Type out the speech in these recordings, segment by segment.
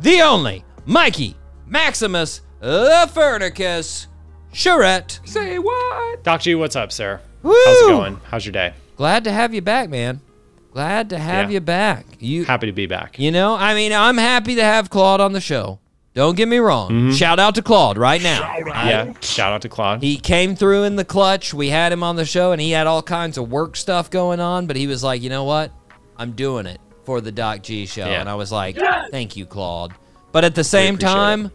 the only, Mikey Maximus Lefernicus Charette. Say what? Doc G, what's up, sir? Woo! How's it going? How's your day? Glad to have you back, man. Glad to have Yeah. you back. You, Happy to be back. you know, I mean, I'm happy to have Claude on the show. Don't get me wrong. Mm-hmm. Shout out to Claude right now. Yeah. Shout out to Claude. He came through in the clutch. We had him on the show, and he had all kinds of work stuff going on. But he was like, you know what? I'm doing it for the Doc G show. Yeah. And I was like, thank you, Claude. But at the same appreciate time,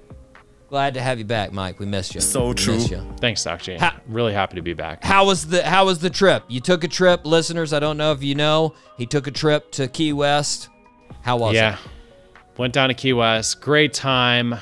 glad to have you back, Mike. We missed you. So We true. you. Thanks, Doc G. Ha- really happy to be back. How was the How was the trip? You took a trip, listeners. I don't know if you know. He took a trip to Key West. How was yeah. it? Yeah, went down to Key West. Great time.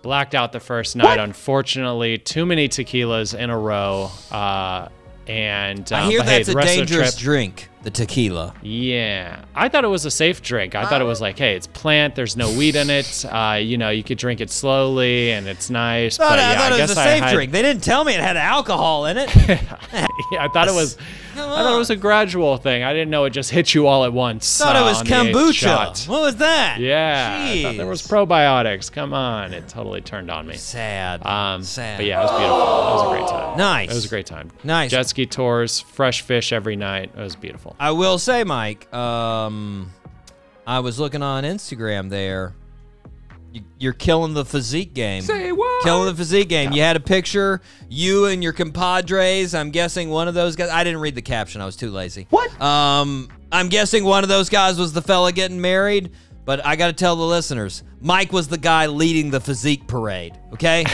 Blacked out the first night. Unfortunately, too many tequilas in a row. Uh, and uh, I hear but hey, that's a rest of the dangerous trip- drink, the tequila. Yeah, I thought it was a safe drink. I thought it was like, hey, it's plant. There's no weed in it. Uh, you know, you could drink it slowly, and it's nice. But I yeah, thought I it was a safe had- drink. They didn't tell me it had alcohol in it. yeah, I thought it was. Come I thought it was a gradual thing. I didn't know it just hit you all at once. thought it uh, was on kombucha. What was that? Yeah, I thought there was probiotics. Come on, it totally turned on me. Sad. Um, Sad. but yeah, it was beautiful. It was a great time. Nice. It was a great time. Nice. Jet ski tours, fresh fish every night. It was beautiful. I will say, Mike. Um, I was looking on Instagram there. You, you're killing the physique game. Say what? Killing the physique game. You had a picture, you and your compadres. I'm guessing one of those guys. I didn't read the caption. I was too lazy. What? Um, I'm guessing one of those guys was the fella getting married. But I got to tell the listeners, Mike was the guy leading the physique parade. Okay.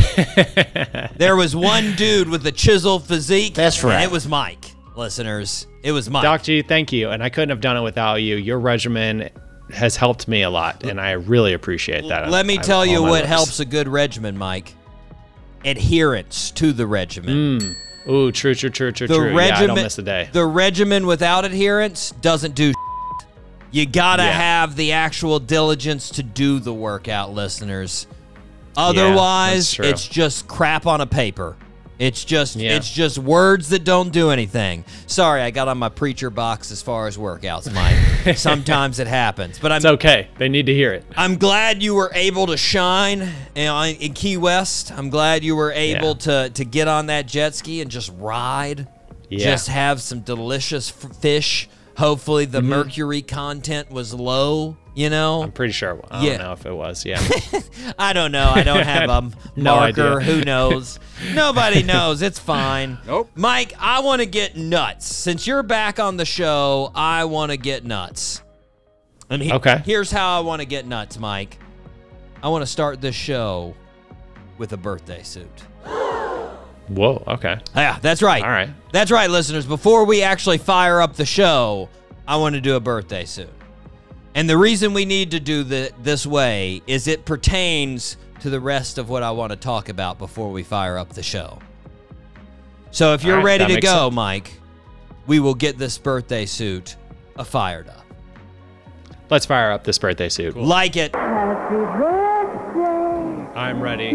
there was one dude with a chiseled physique. That's right. And it was Mike. Listeners, it was Mike. Doc G, thank you. And I couldn't have done it without you. Your regimen has helped me a lot, and I really appreciate that. Let me tell all you what lips. helps a good regimen, Mike. Adherence to the regimen. Mm. Ooh, true, true, true, true, the true. regimen, yeah, I don't miss a day. The regimen without adherence doesn't do. shit. You gotta Yeah. have the actual diligence to do the workout, listeners. Otherwise, true. it's just crap on a paper. It's just Yeah. it's just words that don't do anything. Sorry, I got on my preacher box as far as workouts, Mike. Sometimes it happens, but I'm It's okay. They need to hear it. I'm glad you were able to shine in, in Key West. I'm glad you were able Yeah. to to get on that jet ski and just ride. Yeah. Just have some delicious f- fish. Hopefully the mm-hmm. mercury content was low, you know? I'm pretty sure. I don't Yeah. know if it was. Yeah. I don't know. I don't have a No marker. idea. Who knows? Nobody knows. It's fine. Nope. Mike, I want to get nuts. Since you're back on the show, I want to get nuts. And he- Okay. here's how I want to get nuts, Mike. I want to start this show with a birthday suit. Whoa. Okay. Yeah, that's right. All right. That's right, listeners. Before we actually fire up the show, I want to do a birthday suit. And the reason we need to do the, this way is it pertains to the rest of what I want to talk about before we fire up the show. So if you're All right, ready to go, sense. Mike, we will get this birthday suit uh, fired up. Let's fire up this birthday suit. Like it. I'm ready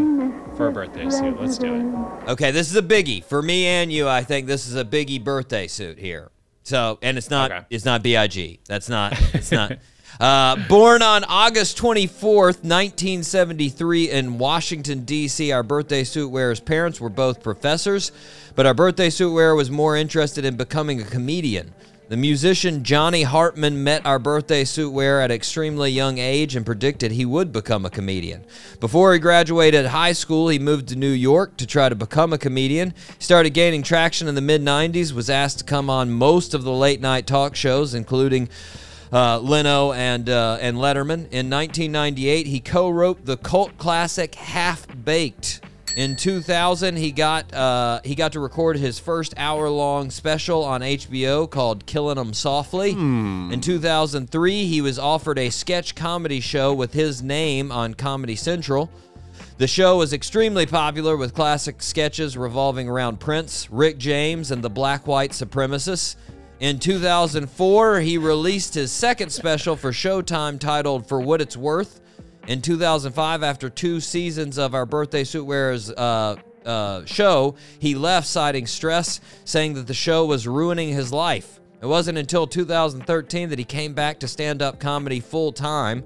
for a birthday suit. Let's do it. Okay, this is a biggie for me and you. I think this is a biggie birthday suit here. So, and it's not Okay. it's not Big. That's not it's not. Uh, born on August 24th, 1973, in Washington, D.C., our birthday suit wearer's parents were both professors, but our birthday suit wearer was more interested in becoming a comedian. The musician Johnny Hartman met our birthday suit wearer at an extremely young age and predicted he would become a comedian. Before he graduated high school, he moved to New York to try to become a comedian. He started gaining traction in the mid 90s, was asked to come on most of the late night talk shows, including uh, Leno and uh, and Letterman. In 1998, he co-wrote the cult classic Half Baked In 2000, he got uh, he got to record his first hour-long special on HBO called "Killing 'Em Softly." In 2003, he was offered a sketch comedy show with his name on Comedy Central. The show was extremely popular with classic sketches revolving around Prince, Rick James, and the black white supremacists. In 2004, he released his second special for Showtime titled For What It's Worth. In 2005, after two seasons of our Birthday Suit Wearers uh, uh, show, he left citing stress, saying that the show was ruining his life. It wasn't until 2013 that he came back to stand up comedy full time.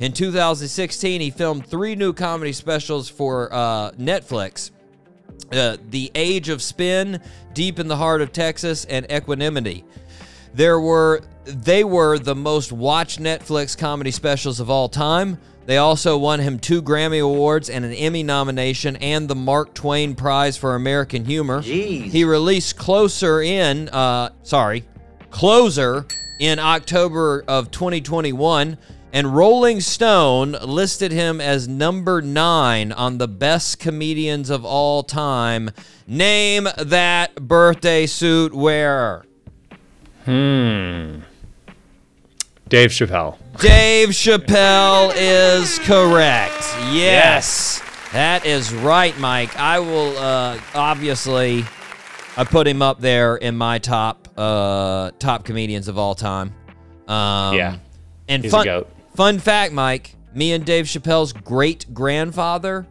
In 2016, he filmed three new comedy specials for uh, Netflix uh, The Age of Spin, Deep in the Heart of Texas, and Equanimity. There were they were the most watched Netflix comedy specials of all time. They also won him two Grammy Awards and an Emmy nomination and the Mark Twain Prize for American Humor. He released Closer in uh sorry, Closer in October of 2021 and Rolling Stone listed him as number 9 on the best comedians of all time. Name that birthday suit wearer. Hmm. Dave Chappelle. Dave Chappelle is correct. Yes. That is right, Mike. I will uh, obviously I put him up there in my top uh, top comedians of all time. Um, Yeah. And He's a fun, goat. Fun fact, Mike, me and Dave Chappelle's great grandfather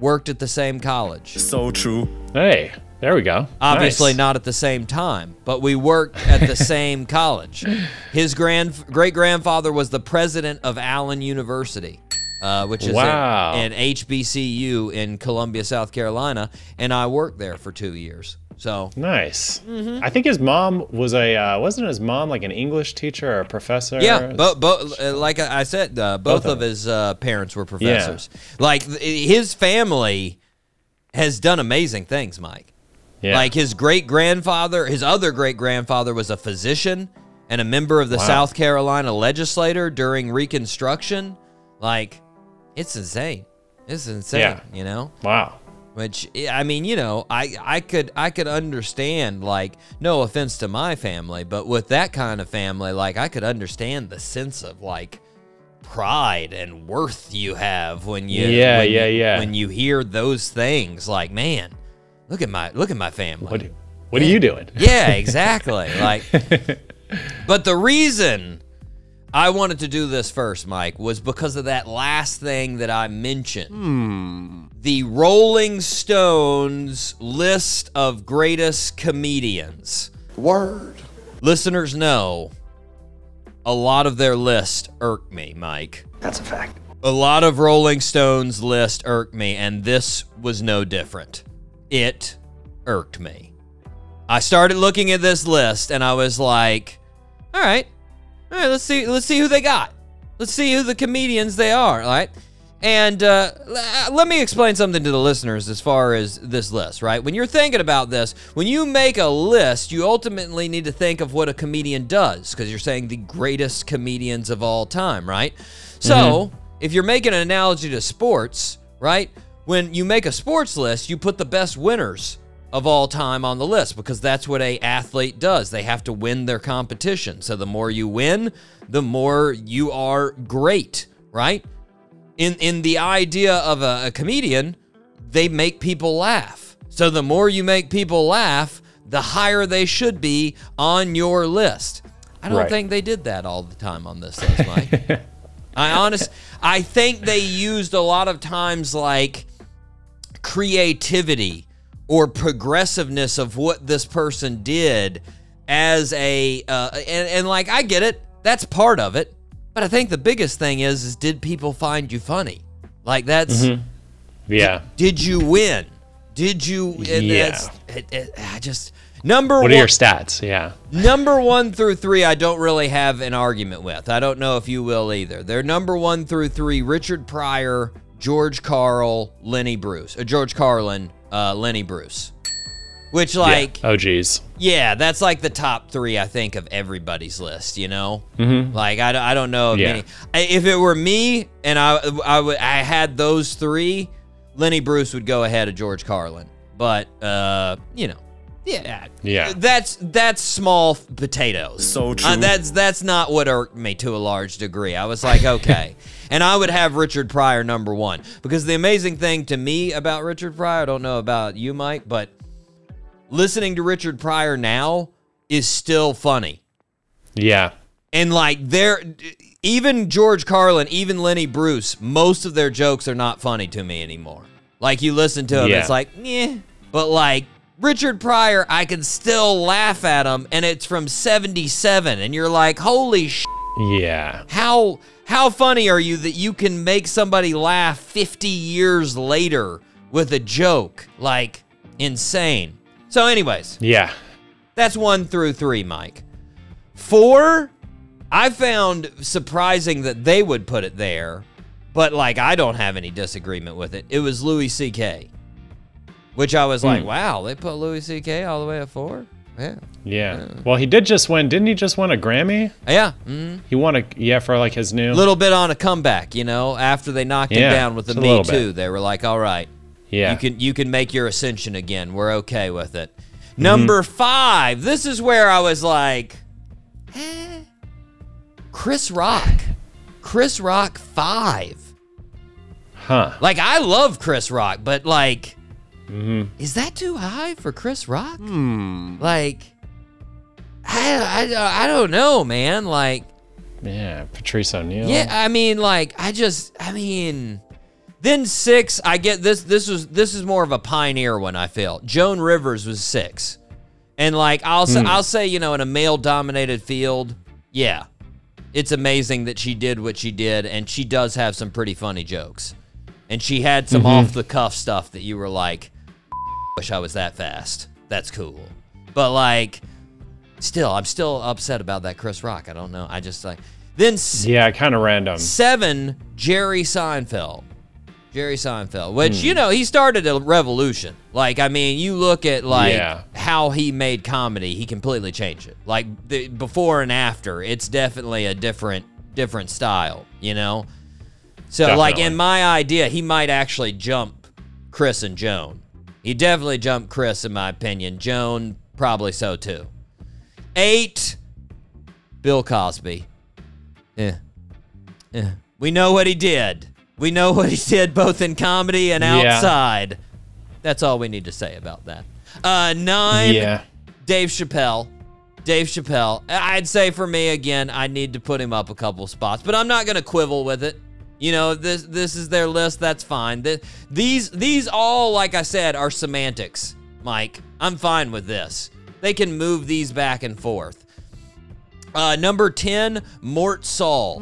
worked at the same college. So true. Hey, there we go. Obviously Nice. not at the same time, but we worked at the same college. His grand great grandfather was the president of Allen University, uh, which is Wow. an HBCU in Columbia, South Carolina, and I worked there for two years. So Nice. Mm-hmm. I think his mom was a uh, wasn't his mom like an English teacher or a professor? yeah, but uh, like I said, uh, both, Both of of his uh, parents were professors. Yeah. Like his family has done amazing things, Mike. yeah. Like his great grandfather, his other great grandfather was a physician and a member of the Wow. South Carolina legislature during Reconstruction. Like, it's insane. It's insane, Yeah. you know? wow. Which I mean, you know, I I could I could understand like no offense to my family, but with that kind of family, like I could understand the sense of like pride and worth you have when you Yeah, when you- yeah, yeah. when you hear those things like man look at my look at my family What what are you doing? yeah exactly like but the reason i wanted to do this first mike was because of that last thing that i mentioned hmm. the rolling stones list of greatest comedians Word. listeners know a lot of their list irk me mike That's a fact. a lot of Rolling Stones list irked me, and this was no different. It irked me. I started looking at this list, and I was like, "All right, all right, let's see, let's see who they got. Let's see who the comedians they are." All right, and uh, let me explain something to the listeners as far as this list. Right, when you're thinking about this, when you make a list, you ultimately need to think of what a comedian does, because you're saying the greatest comedians of all time, right? So, if you're making an analogy to sports, right? When you make a sports list, you put the best winners of all time on the list because that's what a athlete does. They have to win their competition. So the more you win, the more you are great, right? In in the idea of a, a comedian, they make people laugh. So the more you make people laugh, the higher they should be on your list. I don't Right. think they did that all the time on this list, Mike. I honest I think they used a lot of times like creativity or progressiveness of what this person did as a uh, and, and like I get it that's part of it but I think the biggest thing is is did people find you funny like that's Yeah. did you win did you and Yeah. that's- it, it, I just number What one are your stats? Yeah. Number one through three, I don't really have an argument with. I don't know if you will either. They're number one through three: Richard Pryor, George Carl, Lenny Bruce, uh, George Carlin, uh, Lenny Bruce. Which, like, oh geez. yeah, that's like the top three, I think, of everybody's list. You know, mm-hmm. like I, I don't know if Yeah. many. I- If it were me and I, I, would- I had those three, Lenny Bruce would go ahead of George Carlin. But uh, you know, yeah, Yeah. That's that's small potatoes. So Uh, true. that's that's not what irked me to a large degree. I was like, okay, and I would have Richard Pryor number one because the amazing thing to me about Richard Pryor, I don't know about you, Mike, but listening to Richard Pryor now is still funny. Yeah. And like they're even George Carlin, even Lenny Bruce, most of their jokes are not funny to me anymore. Like you listen to them, Yeah. it's like, yeah. But like Richard Pryor, I can still laugh at him, and it's from '77, and you're like, holy sh! Yeah. How how funny are you that you can make somebody laugh 50 years later with a joke? Like insane. So, anyways, Yeah. that's one through three, Mike. Four, I found surprising that they would put it there, but like I don't have any disagreement with it. It was Louis C.K., which I was like, wow, they put Louis C.K. all the way at four? Yeah. Yeah. Well, he did just win. Didn't he just win a Grammy? Yeah. mhm. He won a yeah for like his new. Little bit on a comeback, you know, after they knocked him down with the Me Too. bit. They were like, all right, yeah. you can you can make your ascension again. We're okay with it. Mm-hmm. Number five. This is where I was like, eh. Chris Rock. Chris Rock five. huh. Like I love Chris Rock, but like, Mm-hmm. is that too high for Chris Rock? Hmm. Like, I, I I don't know, man. Like. Yeah. Patrice O'Neal. Yeah, I mean, like, I just, I mean, then six. I get this. This was this is more of a pioneer one. I feel Joan Rivers was six, and like I'll say, hmm. I'll say, you know, in a male-dominated field, yeah, it's amazing that she did what she did, and she does have some pretty funny jokes, and she had some mm-hmm. off-the-cuff stuff that you were like, wish I was that fast. That's cool, but like. Still, I'm still upset about that Chris Rock. I don't know. I just like then Yeah. Kind of random. Seven, Jerry Seinfeld. Jerry Seinfeld, which, Hmm. you know, he started a revolution. Like, I mean, you look at, like, Yeah. how he made comedy, he completely changed it. Like, the, before and after, it's definitely a different, different style, you know? So, like, in my idea, he might actually jump Chris and Joan. He definitely jumped Chris, in my opinion. Joan, probably so, too. Eight, Bill Cosby. Yeah. Yeah. We know what he did. We know what he did both in comedy and Yeah. outside. That's all we need to say about that. Uh, nine, Yeah. Dave Chappelle. Dave Chappelle. I'd say for me again, I need to put him up a couple spots, but I'm not gonna quibble with it. You know, this this is their list. That's fine. Th- these these all, like I said, are semantics. Mike, I'm fine with this. They can move these back and forth. Uh, number 10, Mort Sahl.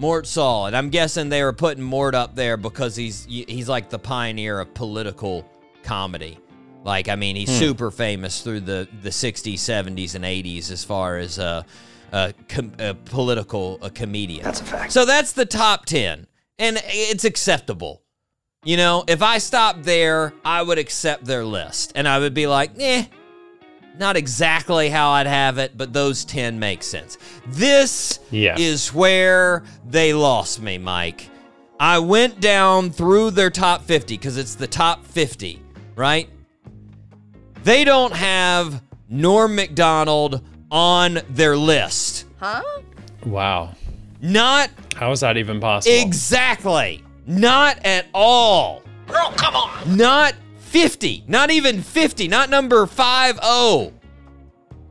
Mort Sahl. And I'm guessing they were putting Mort up there because he's he's like the pioneer of political comedy. Like, I mean, he's super famous through the, the 60s, 70s, and 80s as far as uh, a, com- a political a comedian. That's a fact. So that's the top 10. And it's acceptable. You know, if I stopped there, I would accept their list. And I would be like, eh, not exactly how I'd have it, but those 10 make sense. This Yeah. is where they lost me, Mike. I went down through their top 50 because it's the top 50, right? They don't have Norm Macdonald on their list. Huh? Wow. Not How is that even possible? Exactly. Not at all. Bro, come on. Not 50. Not even 50. Not number 50.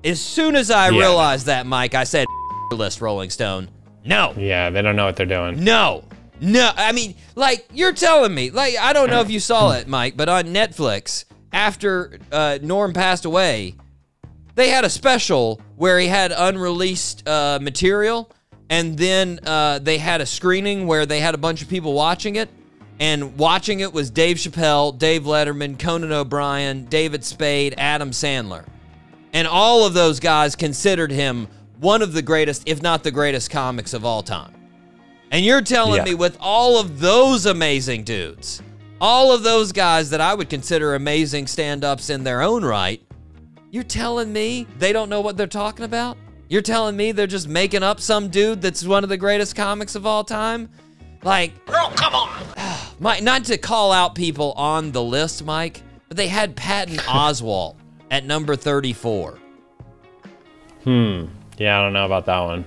As soon as I Yeah. realized that, Mike, I said list Rolling Stone. No. yeah. They don't know what they're doing. No. No. I mean, like, you're telling me. Like, I don't know if you saw it, Mike, but on Netflix, after uh, Norm passed away, they had a special where he had unreleased uh, material, and then uh, they had a screening where they had a bunch of people watching it. And watching it was Dave Chappelle, Dave Letterman, Conan O'Brien, David Spade, Adam Sandler. And all of those guys considered him one of the greatest, if not the greatest, comics of all time. And you're telling Yeah. me with all of those amazing dudes, all of those guys that I would consider amazing stand ups in their own right, you're telling me they don't know what they're talking about? You're telling me they're just making up some dude that's one of the greatest comics of all time? Like, bro, come on. Mike, not to call out people on the list, Mike, but they had Patton Oswalt at number 34. Hmm. Yeah, I don't know about that one.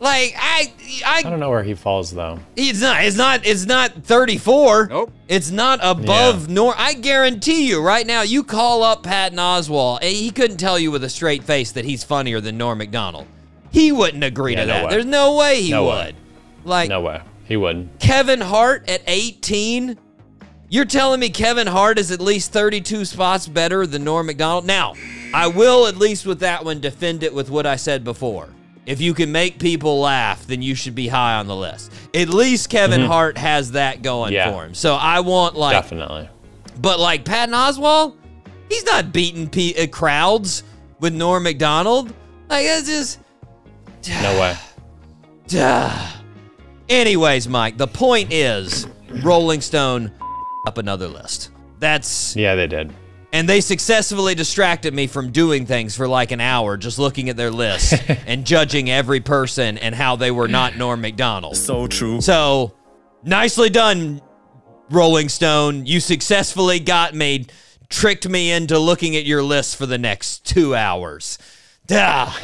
Like I, I, I don't know where he falls though. It's not. It's not. It's not 34. Nope. It's not above Yeah. nor. I guarantee you, right now, you call up Patton Oswalt, and he couldn't tell you with a straight face that he's funnier than Norm Macdonald. He wouldn't agree Yeah, to no that. way. There's no way he No would. way. Like No way. He wouldn't. Kevin Hart at 18. You're telling me Kevin Hart is at least 32 spots better than Norm Macdonald? Now, I will at least with that one defend it with what I said before. If you can make people laugh, then you should be high on the list. At least Kevin Hart has that going Yeah. for him. So I want like, Definitely. but like Patton Oswalt, he's not beating pe- uh, crowds with Norm Macdonald. Like it's just. No way. Duh. Anyways, Mike, the point is Rolling Stone up another list. That's Yeah, they did. And they successfully distracted me from doing things for like an hour just looking at their list and judging every person and how they were not Norm Macdonald. So true. So, nicely done, Rolling Stone. You successfully got me, tricked me into looking at your list for the next two hours. Ah,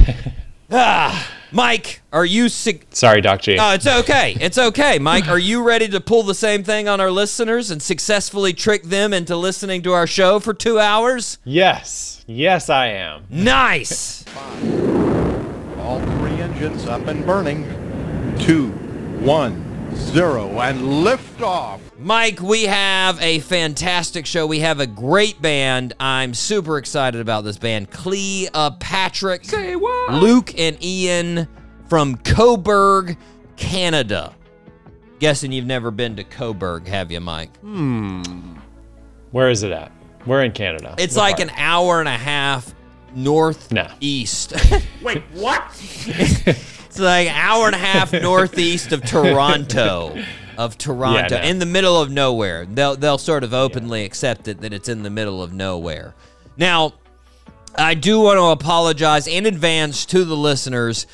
ah. Mike, are you su- Sorry, Doc G. Oh, it's okay. It's okay. Mike, are you ready to pull the same thing on our listeners and successfully trick them into listening to our show for two hours? yes. Yes, I am. Nice. All three engines up and burning. Two, one, zero, and lift off. Mike, we have a fantastic show. We have a great band. I'm super excited about this band. Cleopatra. Luke and Ian from Cobourg, Canada. Guessing you've never been to Cobourg, have you, Mike? Hmm. Where is it at? We're in Canada. It's like an hour and a half northeast. Wait, what? it's like an hour and a half northeast of Toronto. Of Toronto, Yeah, no. in the middle of nowhere. They'll they'll sort of openly accept it that it's in the middle of nowhere. Now, I do want to apologize in advance to the listeners.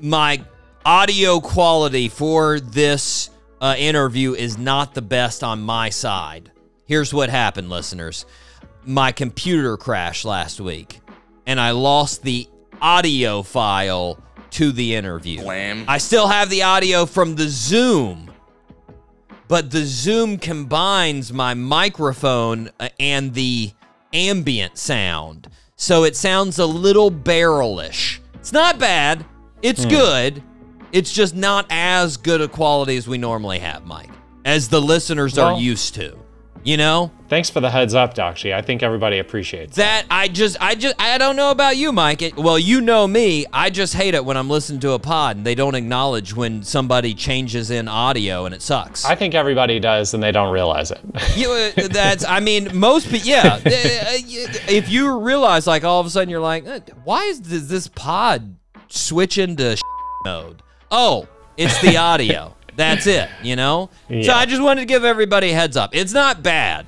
My audio quality for this uh, interview is not the best on my side. Here's what happened, listeners. My computer crashed last week, and I lost the audio file to the interview. Blam. I still have the audio from the Zoom, but the Zoom combines my microphone uh, and the ambient sound. So it sounds a little barrelish. It's not bad. It's good. It's just not as good a quality as we normally have, Mike, as the listeners are used to. You know? Thanks for the heads up, Doc i think everybody appreciates that. That I just I just I don't know about you, Mike. It, well, you know me. I just hate it when I'm listening to a pod and they don't acknowledge when somebody changes in audio and it sucks. I think everybody does, and they don't realize it. You, uh, that's I mean most people yeah. Uh, if you realize like all of a sudden you're like, "Uh, why is this, this pod switch into mode? Oh, it's the audio. That's it, you know? So I just wanted to give everybody a heads up. It's not bad.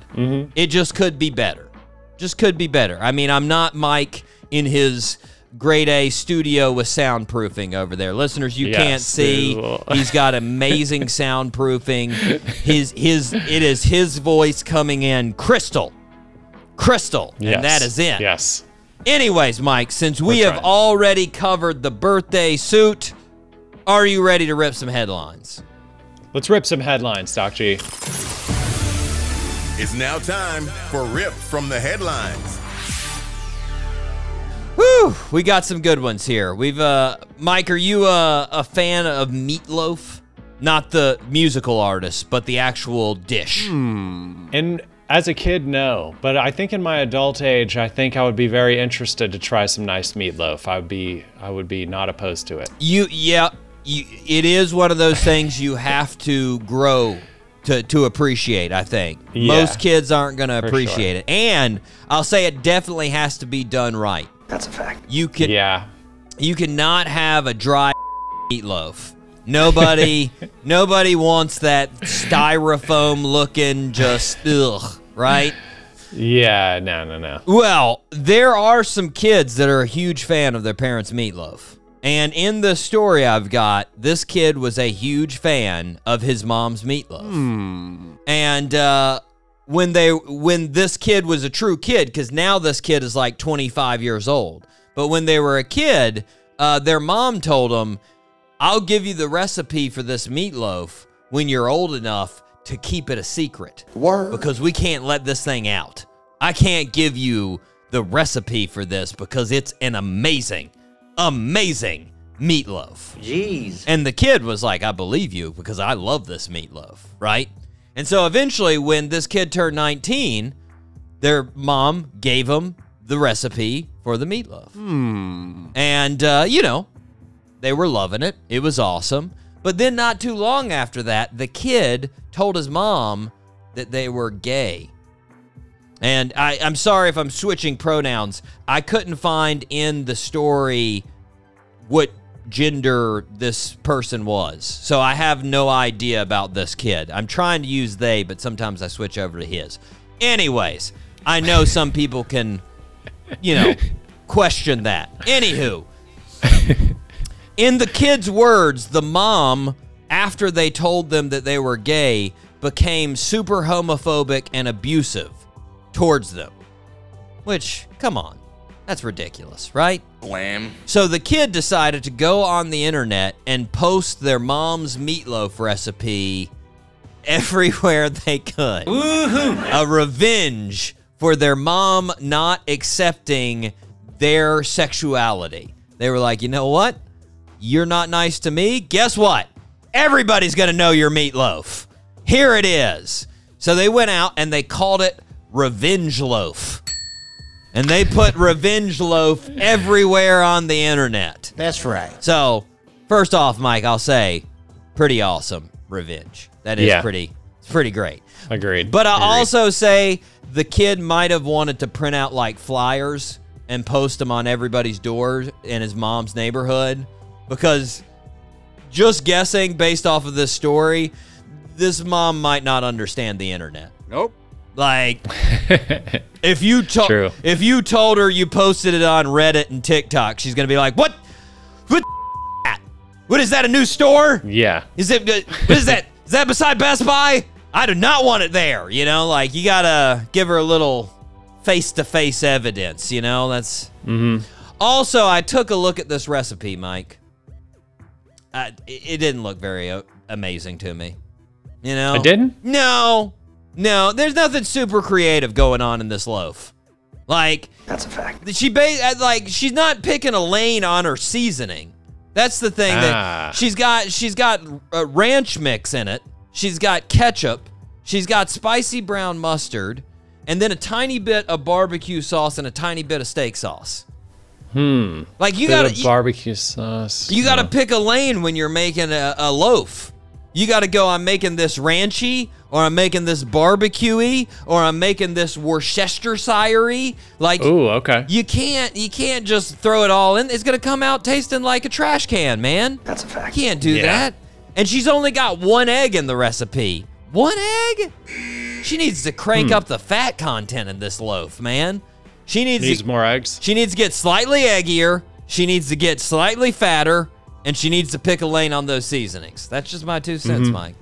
It just could be better. Just could be better. I mean, I'm not Mike in his grade A studio with soundproofing over there. Listeners, you Yes, can't see. He's got amazing soundproofing. His his it is his voice coming in crystal. Crystal. yes. And that is it. Yes. Anyways, Mike, since we have already covered the birthday suit, are you ready to rip some headlines? Let's rip some headlines, Doc G. It's now time for Rip from the Headlines. Whew, we got some good ones here. We've uh Mike, are you a, a fan of meatloaf? Not the musical artist, but the actual dish. And as a kid, no. But I think in my adult age, I think I would be very interested to try some nice meatloaf. I would be, I would be not opposed to it. You yeah, you, it is one of those things you have to grow to to appreciate, I think. Yeah, Most kids aren't going to appreciate sure. it. And I'll say it definitely has to be done right. That's a fact. You can Yeah. you cannot have a dry meatloaf. Nobody nobody wants that styrofoam looking just ugh, right? Yeah. No. No. No. Well, there are some kids that are a huge fan of their parents' meatloaf. And in the story I've got, this kid was a huge fan of his mom's meatloaf. And uh, when they when this kid was a true kid, because now this kid is like 25 years old. But when they were a kid, uh, their mom told them, "I'll give you the recipe for this meatloaf when you're old enough to keep it a secret, Word. because we can't let this thing out. I can't give you the recipe for this because it's an amazing, amazing meatloaf." Jeez. And the kid was like, I believe you because I love this meatloaf, right? And so eventually, when this kid turned 19, their mom gave him the recipe for the meatloaf. Hmm. And, uh, you know, they were loving it. It was awesome. But then, not too long after that, the kid told his mom that they were gay. And I, I'm sorry if I'm switching pronouns. I couldn't find in the story what gender this person was. So I have no idea about this kid. I'm trying to use they, but sometimes I switch over to his. Anyways, I know some people can, you know, question that. Anywho, in the kid's words, the mom, after they told them that they were gay, became super homophobic and abusive towards them. Which, come on, that's ridiculous, right? Blam. So the kid decided to go on the internet and post their mom's meatloaf recipe everywhere they could. Woohoo! A revenge for their mom not accepting their sexuality. They were like, you know what? You're not nice to me. Guess what? Everybody's going to know your meatloaf. Here it is. So they went out and they called it Revenge Loaf. And they put Revenge Loaf everywhere on the internet. That's right. So, first off, Mike, I'll say pretty awesome revenge. That is Yeah. pretty it's pretty great. Agreed. But I'll Agreed. also say the kid might have wanted to print out like flyers and post them on everybody's doors in his mom's neighborhood because just guessing based off of this story, this mom might not understand the internet. Nope. Like if you told True. if you told her you posted it on Reddit and TikTok, she's gonna be like, "What? What? that? What is that? A new store? yeah. Is it? What is that? Is that beside Best Buy? I do not want it there. You know, like you gotta give her a little face to face evidence. You know, that's. Mm-hmm. Also, I took a look at this recipe, Mike. Uh, it, it didn't look very uh, amazing to me. You know, It didn't? No, no. There's nothing super creative going on in this loaf. Like That's a fact. she ba- uh, like she's not picking a lane on her seasoning. That's the thing Ah. that she's got. She's got a ranch mix in it. She's got ketchup. She's got spicy brown mustard, and then a tiny bit of barbecue sauce and a tiny bit of steak sauce. Hmm. Like you gotta barbecue sauce. you gotta Uh, pick a lane when you're making a, a loaf. You gotta go. I'm making this ranchy, or I'm making this barbecuey, or I'm making this Worcestershire. Like Ooh, okay. you can't you can't just throw it all in. It's gonna come out tasting like a trash can, man. That's a fact. You can't do Yeah. that. And she's only got one egg in the recipe. One egg? She needs to crank hmm. up the fat content in this loaf, man. She needs Needs to, more eggs. she needs to get slightly eggier. She needs to get slightly fatter, and she needs to pick a lane on those seasonings. That's just my two cents, Mike.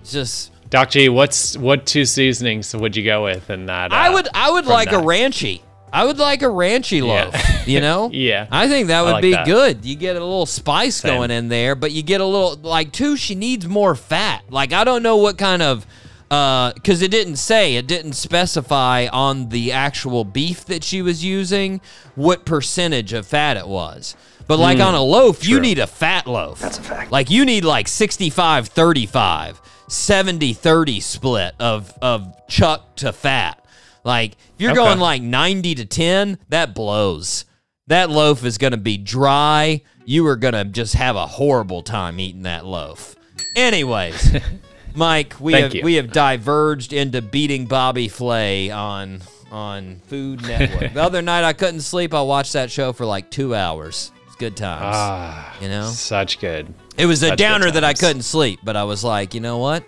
It's just Doc G, what's what two seasonings would you go with in that? I uh, would I would like a ranchy. I would like a ranchy Yeah. loaf. You know? Yeah. I think that would like be that. good. You get a little spice Same. going in there, but you get a little like too. She needs more fat. Like I don't know what kind of. Uh, because it didn't say, it didn't specify on the actual beef that she was using what percentage of fat it was. But like on a hmm. loaf, you need a fat loaf. That's a fact. Like you need like 65 35, 70 30 split of of chuck to fat. Like if you're Okay. going like 90 to 10, that blows. That loaf is going to be dry. You are going to just have a horrible time eating that loaf. Anyways, Mike, we Thank have you. we have diverged into beating Bobby Flay on on Food Network. the other night I couldn't sleep. I watched that show for like 2 hours. It's good times. Ah, you know? such good. It was a downer that I couldn't sleep, but I was like, you know what?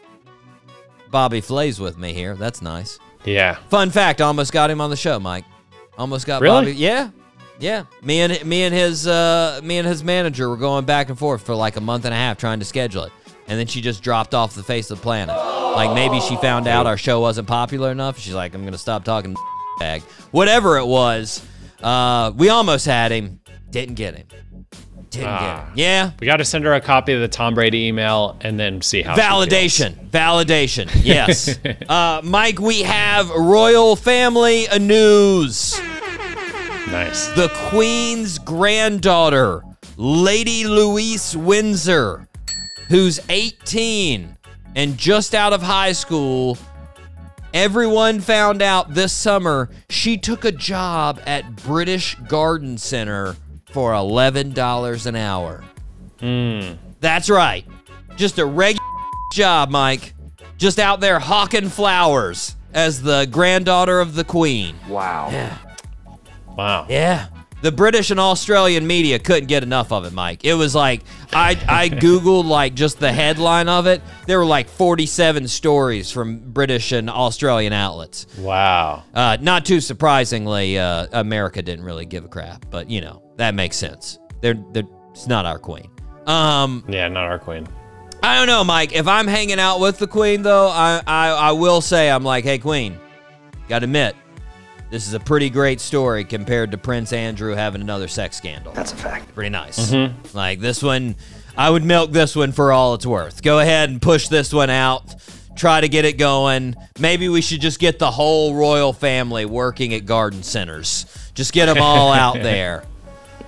Bobby Flay's with me here. That's nice. Yeah. Fun fact: almost got him on the show, Mike. Almost got Really? Bobby. Yeah, Yeah, me and me and his uh, me and his manager were going back and forth for like a month and a half trying to schedule it, and then she just dropped off the face of the planet. Like maybe she found out our show wasn't popular enough. She's like, I'm gonna stop talking bag. Whatever it was, uh, we almost had him, didn't get him, didn't get Ah. him. Yeah, We got to send her a copy of the Tom Brady email and then see how. Validation. Validation. Yes. uh, Mike, we have royal family news. Nice. The Queen's granddaughter, Lady Louise Windsor, who's 18 and just out of high school. Everyone found out this summer she took a job at British Garden Center for $11 an hour. Hmm. That's right. Just a regular job, Mike. Just out there hawking flowers as the granddaughter of the Queen. Wow. Yeah. Wow. Yeah. The British and Australian media couldn't get enough of it, Mike. It was like I I googled like just the headline of it. There were like 47 stories from British and Australian outlets. Wow. Uh, not too surprisingly, uh, America didn't really give a crap, but you know that makes sense. They're, they're it's not our queen. Um, Yeah, not our queen. I don't know, Mike. If I'm hanging out with the queen, though, I I, I will say I'm like, hey, queen, gotta admit, this is a pretty great story compared to Prince Andrew having another sex scandal. That's a fact. Pretty nice. Mm-hmm. Like this one, I would milk this one for all it's worth. Go ahead and push this one out. Try to get it going. Maybe we should just get the whole royal family working at garden centers. Just get them all out there.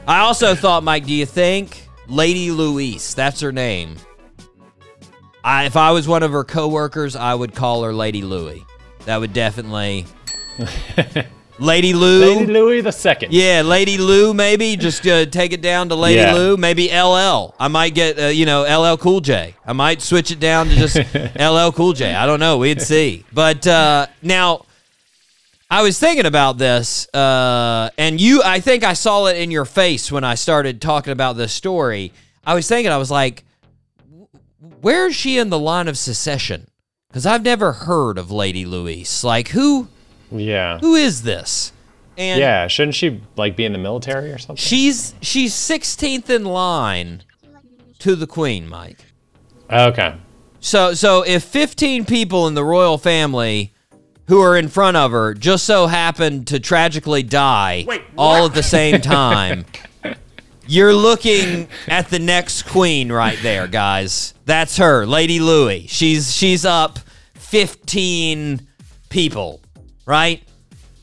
I also thought, Mike, do you think Lady Louise, that's her name, I, if I was one of her coworkers, I would call her Lady Louie. That would definitely. Lady Lou. Lady Louis the Second. yeah, Lady Lou, maybe. Just uh, take it down to Lady Yeah. Lou. Maybe LL. I might get, uh, you know, LL Cool J. I might switch it down to just LL Cool J. I don't know. We'd see. But uh, now, I was thinking about this, uh, and you, I think I saw it in your face when I started talking about this story. I was thinking, I was like, where is she in the line of secession? Because I've never heard of Lady Louise. Like, who Yeah. who is this? And Yeah. Shouldn't she like be in the military or something? she's she's 16th in line to the queen, Mike. Okay. So so if 15 people in the royal family who are in front of her just so happen to tragically die all at the same time, you're looking at the next queen right there, guys. That's her, Lady Louis. She's she's up 15 people, right?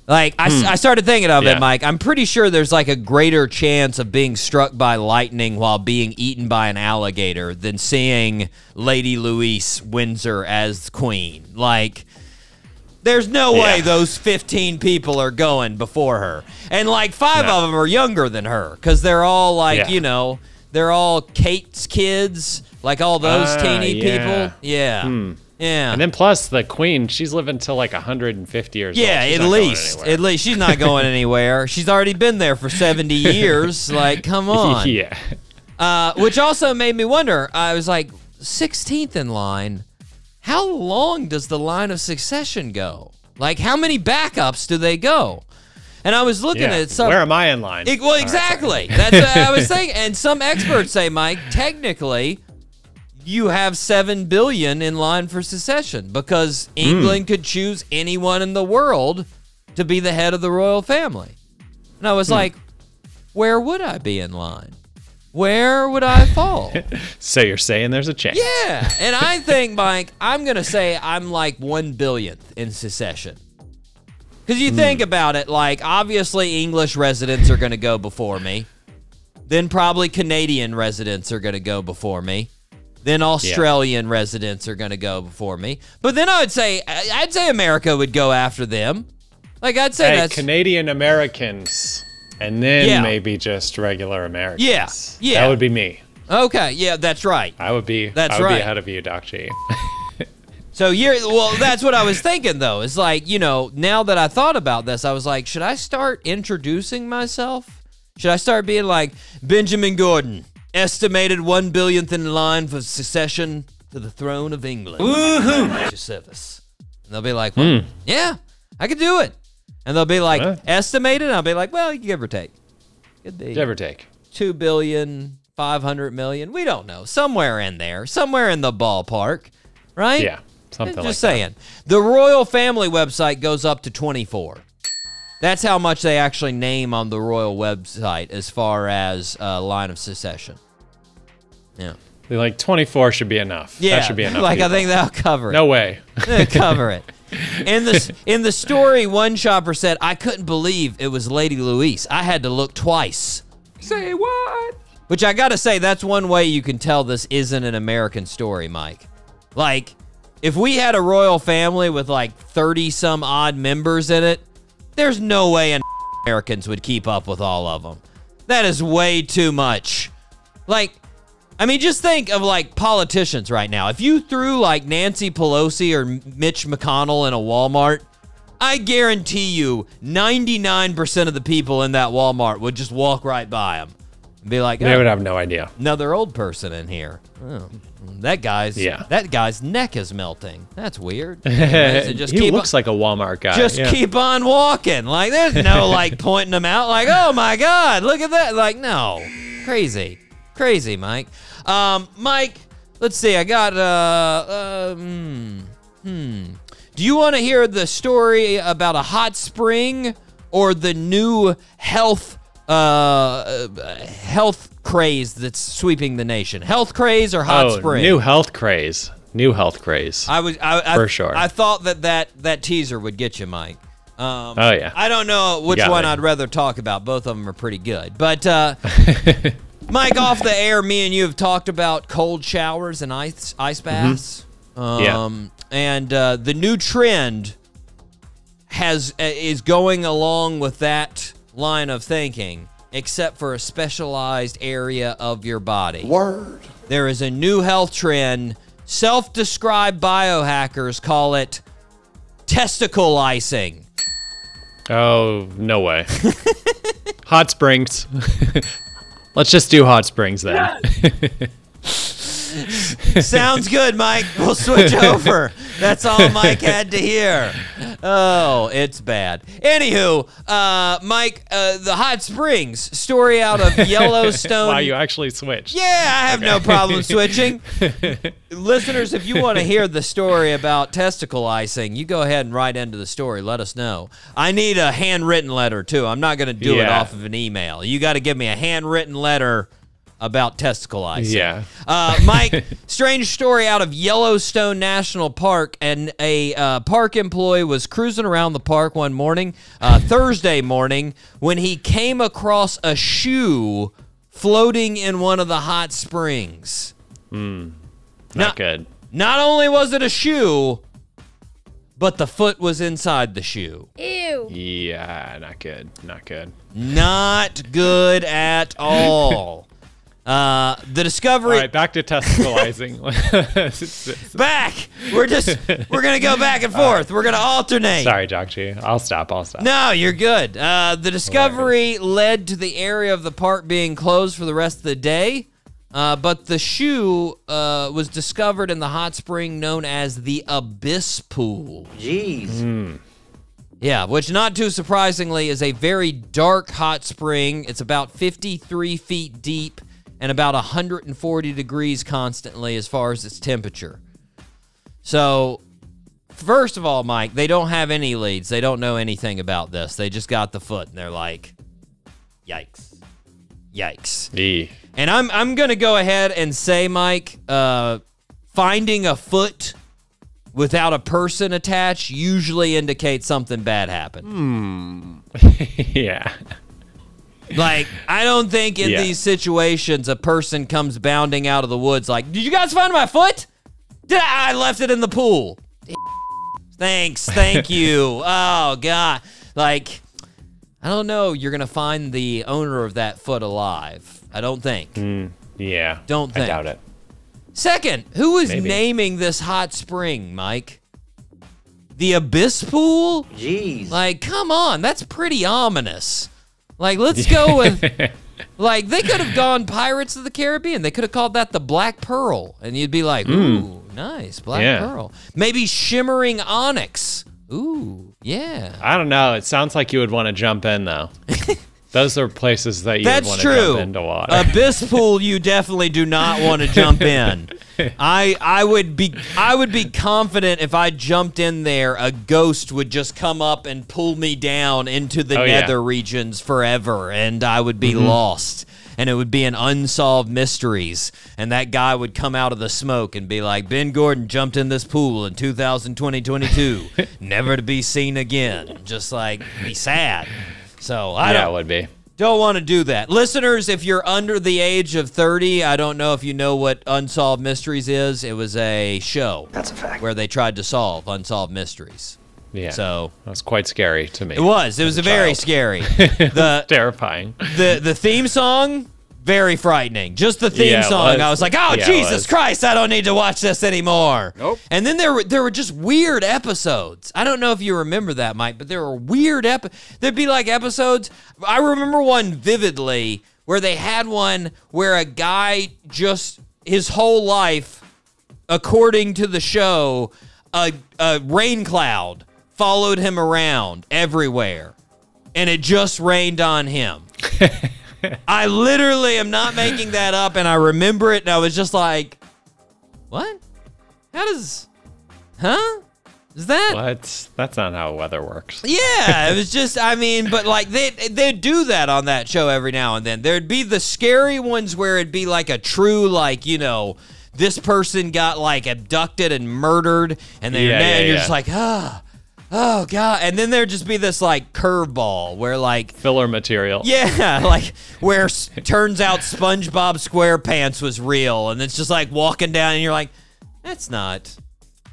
Like I, I started thinking of Yeah. it, Mike. I'm pretty sure there's like a greater chance of being struck by lightning while being eaten by an alligator than seeing Lady Louise Windsor as queen. Like there's no way those 15 people are going before her. And like 5 No. of them are younger than her cuz they're all like, Yeah. you know, they're all Kate's kids, like all those Ah, teeny yeah. people. Yeah. Hmm. Yeah. And then plus the queen, she's living till like 150 years Yeah, old. She's at least. At least she's not going anywhere. She's already been there for 70 years. Like, come on. yeah. Uh, which also made me wonder. I was like, 16th in line. How long does the line of succession go? Like, how many backups do they go? And I was looking yeah. at some. Where am I in line? It- well, exactly. That's what I was saying. And some experts say, Mike, technically, you have seven billion in line for secession because hmm. England could choose anyone in the world to be the head of the royal family. And I was hmm. like, where would I be in line? Where would I fall? So you're saying there's a chance? yeah. And I think, Mike, I'm going to say I'm like one billionth in secession. Because you hmm. think about it, like, obviously, English residents are going to go before me. Then probably Canadian residents are going to go before me. Then Australian residents are going to go before me. But then I would say, I- I'd say America would go after them. Like, I'd say Hey, that's. Canadian Americans, and then Yeah. maybe just regular Americans. Yeah, yeah. That would be me. okay, yeah, that's right. I would be. That's I would right. be ahead of you, Doc G. So you're well. That's what I was thinking though. It's like you know, now that I thought about this, I was like, should I start introducing myself? Should I start being like Benjamin Gordon, estimated one billionth in line for succession to the throne of England? Woohoo! Your service. And they'll be like, well, hmm. yeah, I could do it. And they'll be like, Huh? estimated. And I'll be like, well, give or take. Could be Give or take. two billion, five hundred million. We don't know. Somewhere in there, somewhere in the ballpark, right? Yeah, something Just like saying. The royal family website goes up to 24. That's how much they actually name on the royal website as far as uh, line of secession. Yeah. that. Like 24 should be enough. Yeah. That should be enough. Like I think that'll cover it. No way. cover it. In the in the story, one shopper said, "I couldn't believe it was Lady Louise. I had to look twice." Say what? Which I gotta say, that's one way you can tell this isn't an American story, Mike. Like, if we had a royal family with like 30 some odd members in it, there's no way an Americans would keep up with all of them. That is way too much. Like, I mean, just think of like politicians right now. If you threw like Nancy Pelosi or Mitch McConnell in a Walmart, I guarantee you 99% of the people in that Walmart would just walk right by them and be like, They "Oh, would have no idea. another old person in here. Oh, that guy's Yeah. that guy's neck is melting. That's weird. Anyways, just he looks like a Walmart guy. just yeah. keep on walking. Like there's no like pointing them out. Like oh my god, look at that. Like no, crazy, crazy, Mike. Um, Mike, let's see. I got uh, uh hmm, hmm. Do you want to hear the story about a hot spring or the new health uh, uh health craze that's sweeping the nation? Health craze or hot oh, spring? new health craze. New health craze. I was I, I, For sure. I thought that, that that teaser would get you, Mike. Um, Oh, yeah. I don't know which one me. I'd rather talk about. Both of them are pretty good. But uh, Mike, off the air, me and you have talked about cold showers and ice ice baths. Mm-hmm. Yeah. Um, and uh, the new trend has uh, is going along with that line of thinking, except for a specialized area of your body. Word. There is a new health trend. Self described biohackers call it testicle icing. oh, no way. hot springs. Let's just do hot springs then. Sounds good, Mike. We'll switch over. That's all Mike had to hear. Oh, it's bad. Anywho, uh, Mike, uh, the hot springs story out of Yellowstone. wow, you actually switched. Yeah, I have no problem switching. Listeners, if you want to hear the story about testicle icing, you go ahead and write into the story. Let us know. I need a handwritten letter too. I'm not going to do it off of an email. You got to give me a handwritten letter about testicle icing. Yeah. Uh, Mike, strange story out of Yellowstone National Park. And a uh, park employee was cruising around the park one morning, uh, Thursday morning, when he came across a shoe floating in one of the hot springs. Not Now- good. Not only was it a shoe, but the foot was inside the shoe. Ew. Yeah, not good. Not good. Not good at all. Uh, the discovery. right, back to testicleizing. Back. We're just we're gonna go back and forth. We're gonna alternate. Sorry, Doc G. I'll stop. I'll stop. No, you're good. Uh, the discovery led to the area of the park being closed for the rest of the day. Uh, but the shoe uh, was discovered in the hot spring known as the Abyss Pool. Jeez. Yeah, which not too surprisingly is a very dark hot spring. It's about 53 feet deep and about 140 degrees constantly as far as its temperature. So, first of all, Mike, they don't have any leads. They don't know anything about this. They just got the foot and they're like, yikes. Yikes. E. And I'm I'm gonna go ahead and say, Mike, uh, finding a foot without a person attached usually indicates something bad happened. yeah. Like, I don't think in Yeah. these situations a person comes bounding out of the woods like, "Did you guys find my foot? Did I, I left it in the pool?" Thanks, thank you. Oh God, like, I don't know. You're gonna find the owner of that foot alive. I don't think. Hmm, yeah. Don't think. I doubt it. Second, who is Maybe. naming this hot spring, Mike? The Abyss Pool? Jeez. Like, come on, that's pretty ominous. Like, let's go with. Like, they could have gone Pirates of the Caribbean. They could have called that the Black Pearl, and you'd be like, mm. ooh, nice, Black. Yeah. Pearl. Maybe Shimmering Onyx. Ooh, yeah. I don't know. It sounds like you would want to jump in though. Those are places that you That's want true. to jump into water. Abyss pool, you definitely do not want to jump in. I I would be I would be confident if I jumped in there, a ghost would just come up and pull me down into the Oh, yeah. nether regions forever, and I would be mm-hmm. lost. And it would be an unsolved mysteries. And that guy would come out of the smoke and be like, Ben Gordon jumped in this pool in 2020 22, never to be seen again. Just like, be sad. So I yeah, don't it would be. don't want to do that. Listeners, if you're under the age of 30, I don't know if you know what Unsolved Mysteries is. It was a show. That's a fact. Where they tried to solve unsolved mysteries. Yeah. So that was quite scary to me. it was. It was a very child. scary. the terrifying. the the theme song very frightening. Just the theme Yeah, song. was. I was like, "Oh Yeah, Jesus was. Christ, I don't need to watch this anymore." Nope. And then there were there were just weird episodes. I don't know if you remember that, Mike, but there were weird ep. There'd be like episodes. I remember one vividly where they had one where a guy just his whole life, according to the show, a, a rain cloud followed him around everywhere, and it just rained on him. I literally am not making that up, and I remember it, and I was just like, "What? How does? Huh? Is that? What? That's not how weather works. Yeah, it was just. I mean, but like they they'd do that on that show every now and then. There'd be the scary ones where it'd be like a true, like you know, this person got like abducted and murdered, and then Yeah, and you're yeah. just like, ah. Oh god! And then there'd just be this like curveball where like Filler material. yeah, like where s- turns out SpongeBob SquarePants was real, and it's just like walking down, and you're like, that's not.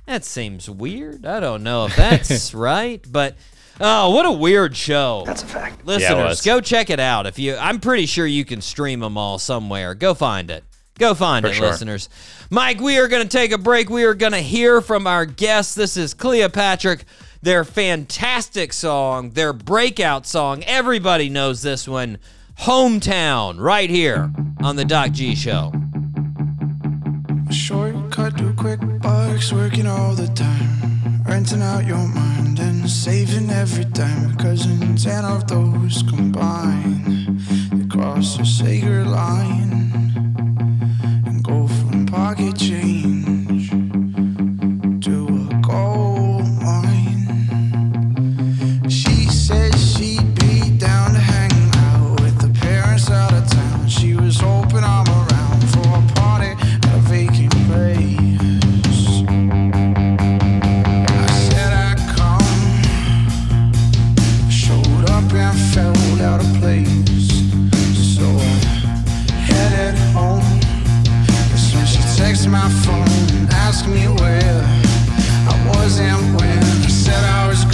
That seems weird. I don't know if that's right, but oh, what a weird show. That's a fact. Listeners, was. go check it out. If you, I'm pretty sure you can stream them all somewhere. Go find it. Go find For it, sure. listeners. Mike, we are going to take a break. We are going to hear from our guests. This is Cleopatra. Their fantastic song, their breakout song. Everybody knows this one. Hometown, right here on the Doc G Show. Shortcut to quick bucks, working all the time. Renting out your mind and saving every dime. In ten of those combine, they cross a sacred line and go from pocket change my phone asked me where I was and when. I said I was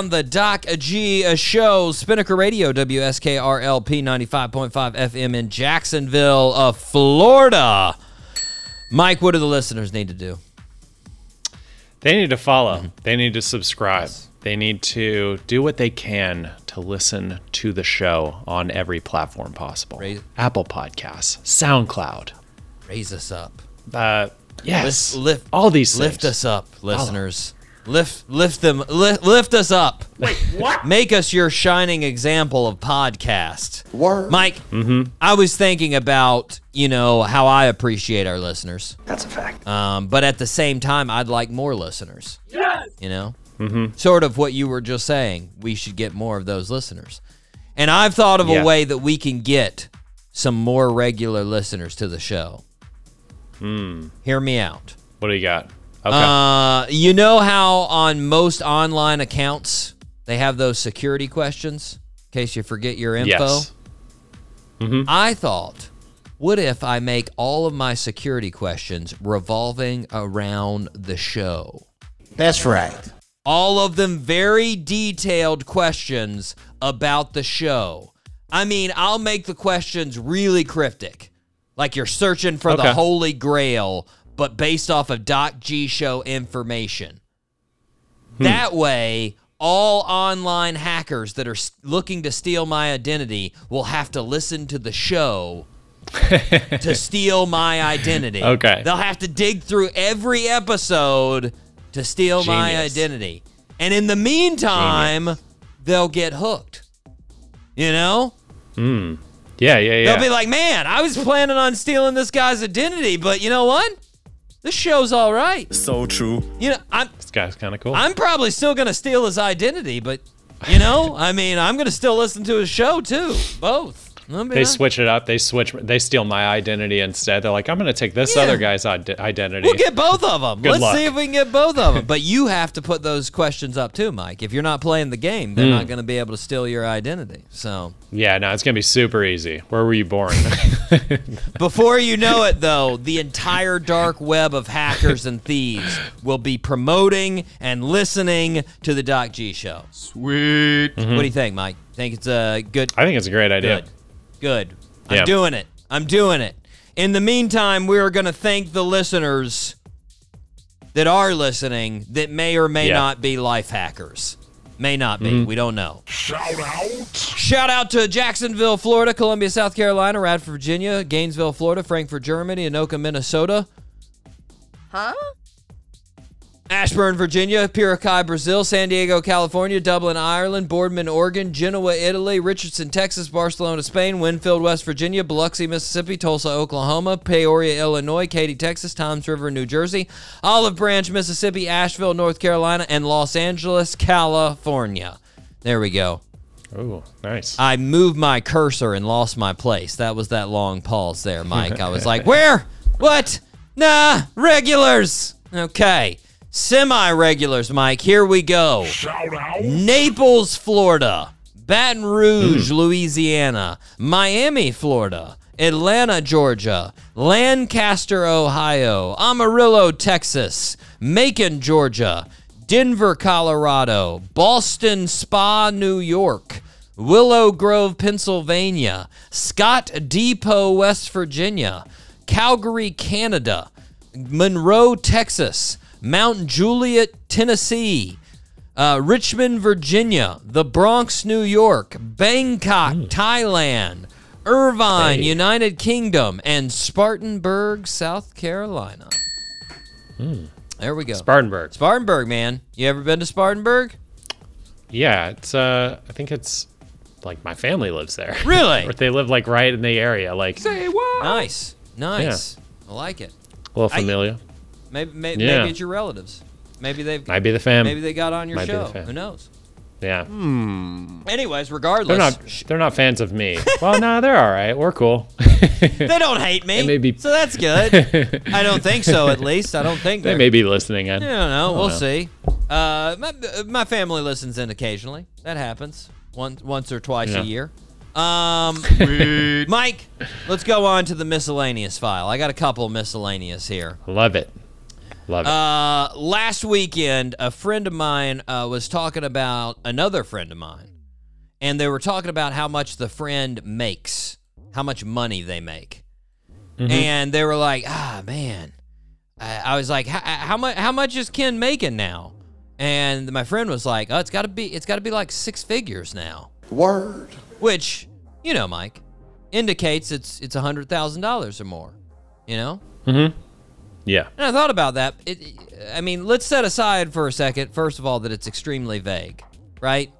on the Doc G show, Spinnaker Radio, WSKRLP 95.5 FM in Jacksonville, uh, Florida. Mike, what do the listeners need to do? They need to follow. Mm-hmm. They need to subscribe. They need to do what they can to listen to the show on every platform possible. Raise- Apple Podcasts, SoundCloud. Raise us up. Uh, yes, Lift, lift all these Lift things. us up, listeners. Lift, lift them, lift, lift us up. Wait, what? Make us your shining example of podcast. Word. Mike, I was thinking about you know how I appreciate our listeners. That's a fact. Um, but at the same time, I'd like more listeners. Yes. You know, mm-hmm. sort of what you were just saying. We should get more of those listeners, and I've thought of Yeah. a way that we can get some more regular listeners to the show. Hmm. Hear me out. What do you got? Okay. Uh, you know how on most online accounts they have those security questions in case you forget your info. yes. I thought, what if I make all of my security questions revolving around the show? That's right. All of them very detailed questions about the show. I mean, I'll make the questions really cryptic, like you're searching for the Holy Grail, but based off of Doc G show information. Hmm. That way, all online hackers that are looking to steal my identity will have to listen to the show to steal my identity. Okay. They'll have to dig through every episode to steal my identity. And in the meantime, they'll get hooked. You know? Hmm. Yeah, yeah, yeah. They'll be like, man, I was planning on stealing this guy's identity, but you know what? This show's all right. So true. You know, I'm this guy's kind of cool. I'm probably still gonna steal his identity, but you know, I mean, I'm gonna still listen to his show too. Both. I they switch it up. They switch. They steal my identity instead. They're like, I'm going to take this Yeah. other guy's ide- identity. We'll get both of them. Good Let's luck. see if we can get both of them. But you have to put those questions up too, Mike. If you're not playing the game, they're Hmm. not going to be able to steal your identity. So yeah, no, it's going to be super easy. Where were you born? before you know it, though, the entire dark web of hackers and thieves will be promoting and listening to the Doc G Show. Sweet. What do you think, Mike? Think it's a good? I think it's a great idea. Good. Good. I'm Yeah. doing it. I'm doing it. In the meantime, we are going to thank the listeners that are listening that may or may Yeah. not be life hackers. May not be. Mm-hmm. We don't know. Shout out. Shout out to Jacksonville, Florida, Columbia, South Carolina, Radford, Virginia, Gainesville, Florida, Frankfurt, Germany, Anoka, Minnesota. Huh? Ashburn, Virginia, Piracai, Brazil, San Diego, California, Dublin, Ireland, Boardman, Oregon, Genoa, Italy, Richardson, Texas, Barcelona, Spain, Winfield, West Virginia, Biloxi, Mississippi, Tulsa, Oklahoma, Peoria, Illinois, Katy, Texas, Toms River, New Jersey, Olive Branch, Mississippi, Asheville, North Carolina, and Los Angeles, California. There we go. Oh, nice. I moved my cursor and lost my place. That was that long pause there, Mike. I was like, where? What? Nah, regulars. Okay. Semi regulars, Mike. Here we go. Naples, Florida. Baton Rouge, hmm. Louisiana. Miami, Florida. Atlanta, Georgia. Lancaster, Ohio. Amarillo, Texas. Macon, Georgia. Denver, Colorado. Boston Spa, New York. Willow Grove, Pennsylvania. Scott Depot, West Virginia. Calgary, Canada. Monroe, Texas. Mount Juliet, Tennessee. Uh, Richmond, Virginia, the Bronx, New York, Bangkok, Thailand, Irvine, Hey. United Kingdom, and Spartanburg, South Carolina. There we go. Spartanburg. Spartanburg, man. You ever been to Spartanburg? Yeah, it's. Uh, I think it's like my family lives there. Really? or they live like right in the area. Like a Nice, nice. I like it. A little I- familiar. Maybe, maybe, Yeah. maybe it's your relatives. Maybe they've Might be the fam. maybe they got on your Might show. Who knows? yeah. Hmm. Anyways, regardless, They're not. They're not fans of me. well, no, they're all right. We're cool. they don't hate me. They may be- so that's good. I don't think so. At least I don't think they they're- may be listening in. I don't know. We'll know. see. Uh, my, my family listens in occasionally. That happens once once or twice Yeah. a year. Um, Mike, let's go on to the miscellaneous file. I got a couple miscellaneous here. Love it. Love it. Uh, last weekend, a friend of mine uh, was talking about another friend of mine, and they were talking about how much the friend makes, how much money they make, and they were like, "Ah, man," I, I was like, "How- "How much? How much is Ken making now?" And my friend was like, "Oh, it's got to be, it's got to be like six figures now." Word. which you know, Mike, indicates it's it's a hundred thousand dollars or more. You know, yeah. and I thought about that. It, I mean, let's set aside for a second, first of all, that it's extremely vague, right?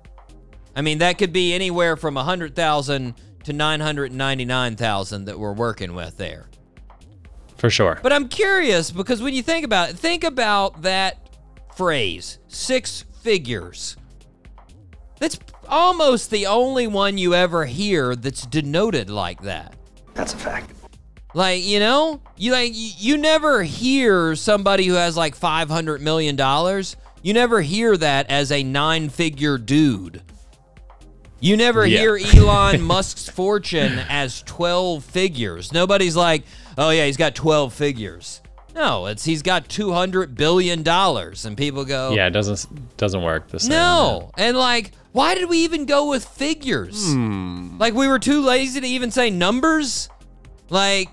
I mean, that could be anywhere from a hundred thousand to nine hundred ninety nine thousand that we're working with there. For sure. But I'm curious because when you think about it, think about that phrase, six figures. That's almost the only one you ever hear that's denoted like that. That's a fact. Like, you know, you like you, never hear somebody who has like 500 million dollars. You never hear that as a nine-figure dude. You never Yeah. hear Elon Musk's fortune as 12 figures. Nobody's like, "Oh yeah, he's got 12 figures." No, it's he's got 200 billion dollars and people go, Yeah, it doesn't doesn't work the same. no. And like, why did we even go with figures? Hmm. Like, we were too lazy to even say numbers? Like,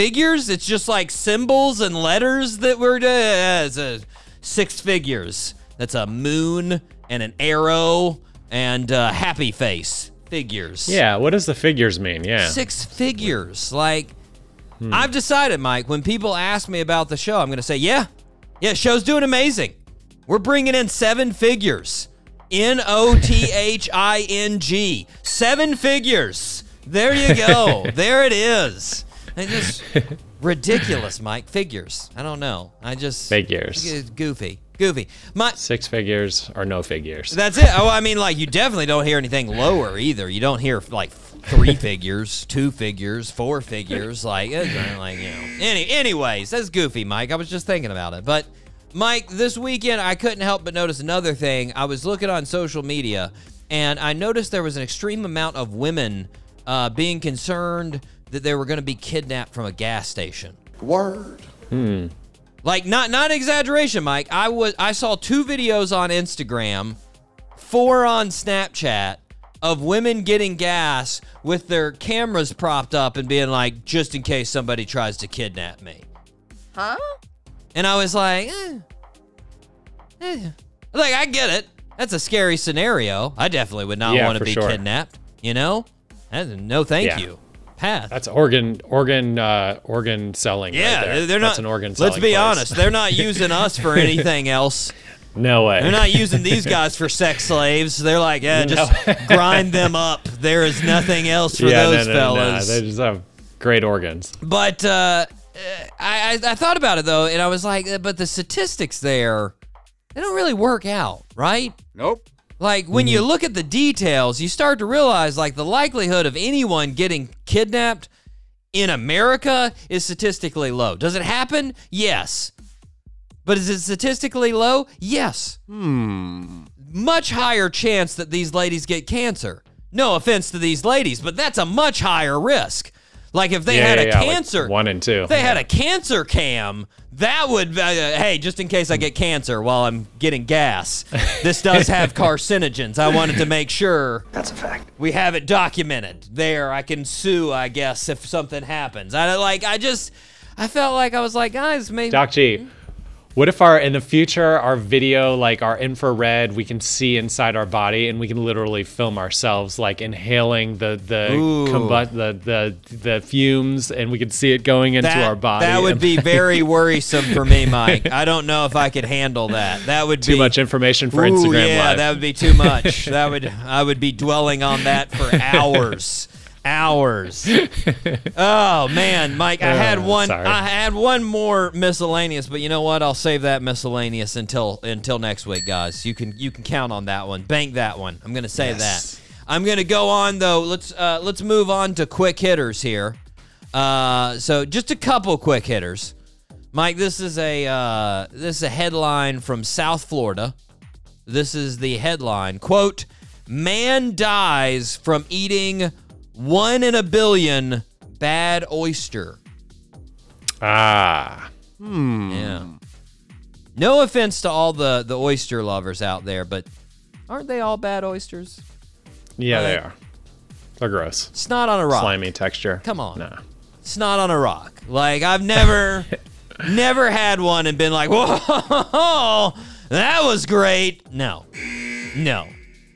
figures? It's just like symbols and letters that we're. Uh, a six figures. That's a moon and an arrow and a happy face. Figures. Yeah, what does the figures mean? Yeah. Six figures. Like, hmm. I've decided, Mike, when people ask me about the show, I'm going to say, yeah, yeah, show's doing amazing. We're bringing in seven figures. N O T H I N G. Seven figures. There you go. there it is. And just ridiculous, Mike. Figures. I don't know. I just. Figures. It's goofy. Goofy. My, Six figures or no figures. that's it. Oh, I mean, like you definitely don't hear anything lower either. You don't hear like three figures, two figures, four figures. Like, it's like you know. Any, anyways, that's goofy, Mike. I was just thinking about it, but Mike, this weekend I couldn't help but notice another thing. I was looking on social media, and I noticed there was an extreme amount of women uh, being concerned that they were going to be kidnapped from a gas station. Word. Like not not exaggeration, Mike. I was I saw two videos on Instagram, four on Snapchat of women getting gas with their cameras propped up and being like, just in case somebody tries to kidnap me. Huh? And I was like, eh, eh. like I get it. That's a scary scenario. I definitely would not Yeah, want to be sure. kidnapped. You know, no, thank Yeah. you. Path. That's organ organ uh organ selling. right yeah, there. they're- they're not. That's an organ let's be place. honest. They're not using us for anything else. No way. They're not using these guys for sex slaves. They're like, yeah, just No. grind them up. There is nothing else for yeah, those no, no, no, no. fellas. They just have great organs. But uh, I, I I thought about it though, and I was like, uh, but the statistics there, they don't really work out, right? Nope. Like when you look at the details, you start to realize like the likelihood of anyone getting kidnapped in America is statistically low. Does it happen? Yes. But is it statistically low? Yes. Hmm. Much higher chance that these ladies get cancer. No offense to these ladies, but that's a much higher risk. Like if they yeah, had yeah, a yeah, like cancer, one and two. if they had a cancer cam, that would, uh, hey, just in case I get cancer while I'm getting gas, this does have carcinogens. I wanted to make sure That's a fact. we have it documented. There, I can sue, I guess, if something happens. I like, I just, I felt like I was like, guys, maybe. Doc G, what if our in the future our video like our infrared we can see inside our body and we can literally film ourselves like inhaling the the combu- the, the the fumes and we can see it going into that, our body. that would be very worrisome for me, Mike. I don't know if I could handle that. That would too be much information for Ooh, Instagram yeah, Live. that would be too much. that would I would be dwelling on that for hours. Hours. Oh man, Mike, I had Uh, one sorry. I had one more miscellaneous, but you know what? I'll save that miscellaneous until until next week, guys. You can you can count on that one. Bank that one. I'm going to say Yes. that. I'm going to go on though. Let's uh let's move on to quick hitters here. Uh so just a couple quick hitters. Mike, this is a uh, this is a headline from South Florida. This is the headline. Quote, man dies from eating one in a billion bad oyster. ah. Yeah. No offense to all the the oyster lovers out there, but aren't they all bad oysters? Yeah, they are. They're gross. Snot on a rock. Slimy texture. Come on. Nah. not on a rock. Like I've never, never had one and been like, whoa, that was great. No, no,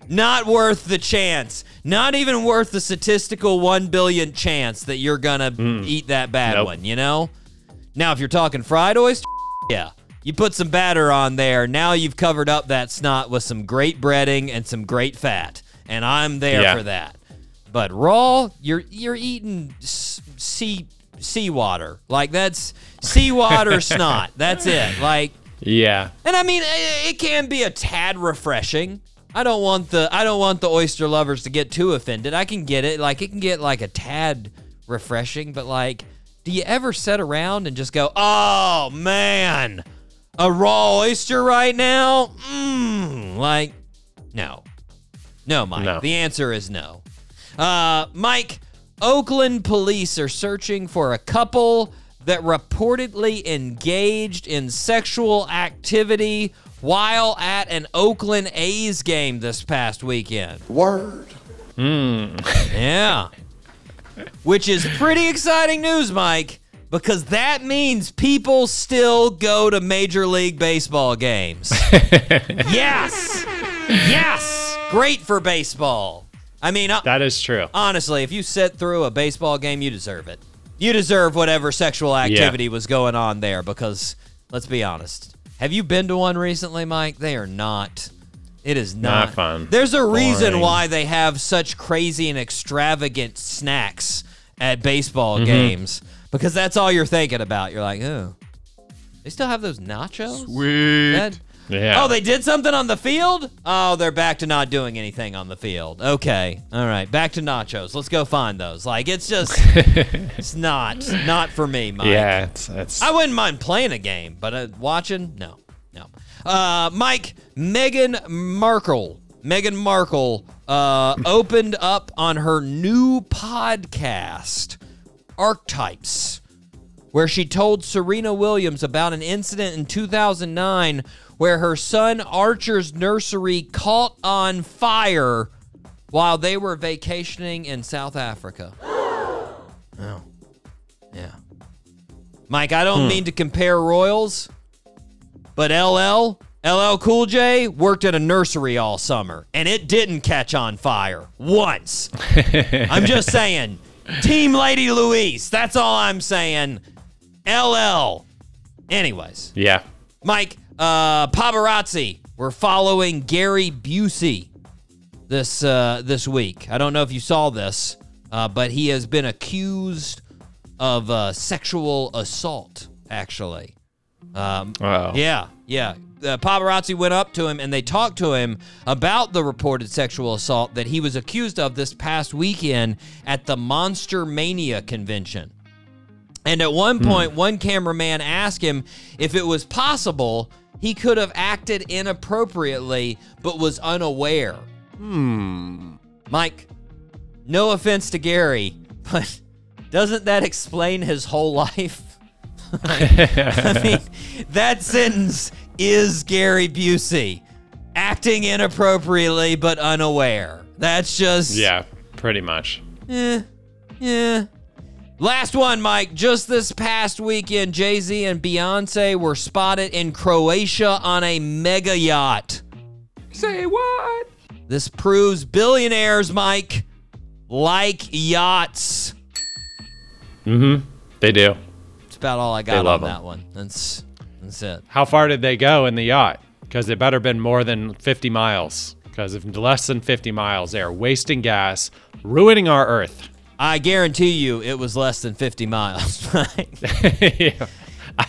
not worth the chance. Not even worth the statistical one billion chance that you're gonna mm. eat that bad Nope. one. You know. Now, if you're talking fried oyster, yeah. You put some batter on there. Now you've covered up that snot with some great breading and some great fat, and I'm there Yeah. for that. But raw, you're you're eating sea seawater. Like that's seawater snot. That's it. Like, Yeah. and I mean, it, it can be a tad refreshing. I don't want the I don't want the oyster lovers to get too offended. I can get it. Like it can get like a tad refreshing, but like, do you ever sit around and just go, "Oh man, a raw oyster right now"? Mmm. Like, no, no, Mike. No. The answer is no. Uh, Mike, Oakland police are searching for a couple that reportedly engaged in sexual activity while at an Oakland A's game this past weekend. Word. Hmm. Yeah. Which is pretty exciting news, Mike, because that means people still go to Major League Baseball games. yes. Yes. Great for baseball. I mean, uh, That is true. honestly, if you sit through a baseball game, you deserve it. You deserve whatever sexual activity was going on there because let's be honest. Have you been to one recently, Mike? They are not. It is not, Not fun. There's a reason why they have such crazy and extravagant snacks at baseball Mm-hmm. games because that's all you're thinking about. You're like, oh, they still have those nachos? Sweet. That- Yeah. Oh, they did something on the field? Oh, they're back to not doing anything on the field. Okay. All right. Back to nachos. Let's go find those. Like, it's just, it's not, not for me, Mike. yeah. It's, it's I wouldn't mind playing a game, but uh, watching, no, no. Uh, Mike, Meghan Markle, Meghan Markle uh, opened up on her new podcast, Archetypes, where she told Serena Williams about an incident in 2009 where her son Archer's nursery caught on fire while they were vacationing in South Africa. Oh, yeah. Mike, I don't hmm. mean to compare royals, but LL, LL Cool J worked at a nursery all summer and it didn't catch on fire once. I'm just saying, Team Lady Louise, that's all I'm saying. LL. Anyways, yeah. Mike, uh, paparazzi, we're following Gary Busey this uh, this week. I don't know if you saw this, uh, but he has been accused of uh, sexual assault. Actually, um, Oh. yeah, yeah. The paparazzi went up to him and they talked to him about the reported sexual assault that he was accused of this past weekend at the Monster Mania convention. And at one point, one cameraman asked him if it was possible he could have acted inappropriately but was unaware. Hmm. Mike, no offense to Gary, but doesn't that explain his whole life? I mean, that sentence is Gary Busey acting inappropriately but unaware. That's just Yeah. Pretty much. Eh, yeah. Last one, Mike. Just this past weekend, Jay Z and Beyonce were spotted in Croatia on a mega yacht. Say what? This proves billionaires, Mike, like yachts. Mm hmm. They do. That's about all I got on love 'em. that one. That's that's it. How far did they go in the yacht? Because it better been more than 50 miles. Because if less than 50 miles, they are wasting gas, ruining our Earth. I guarantee you, it was less than 50 miles. Yeah.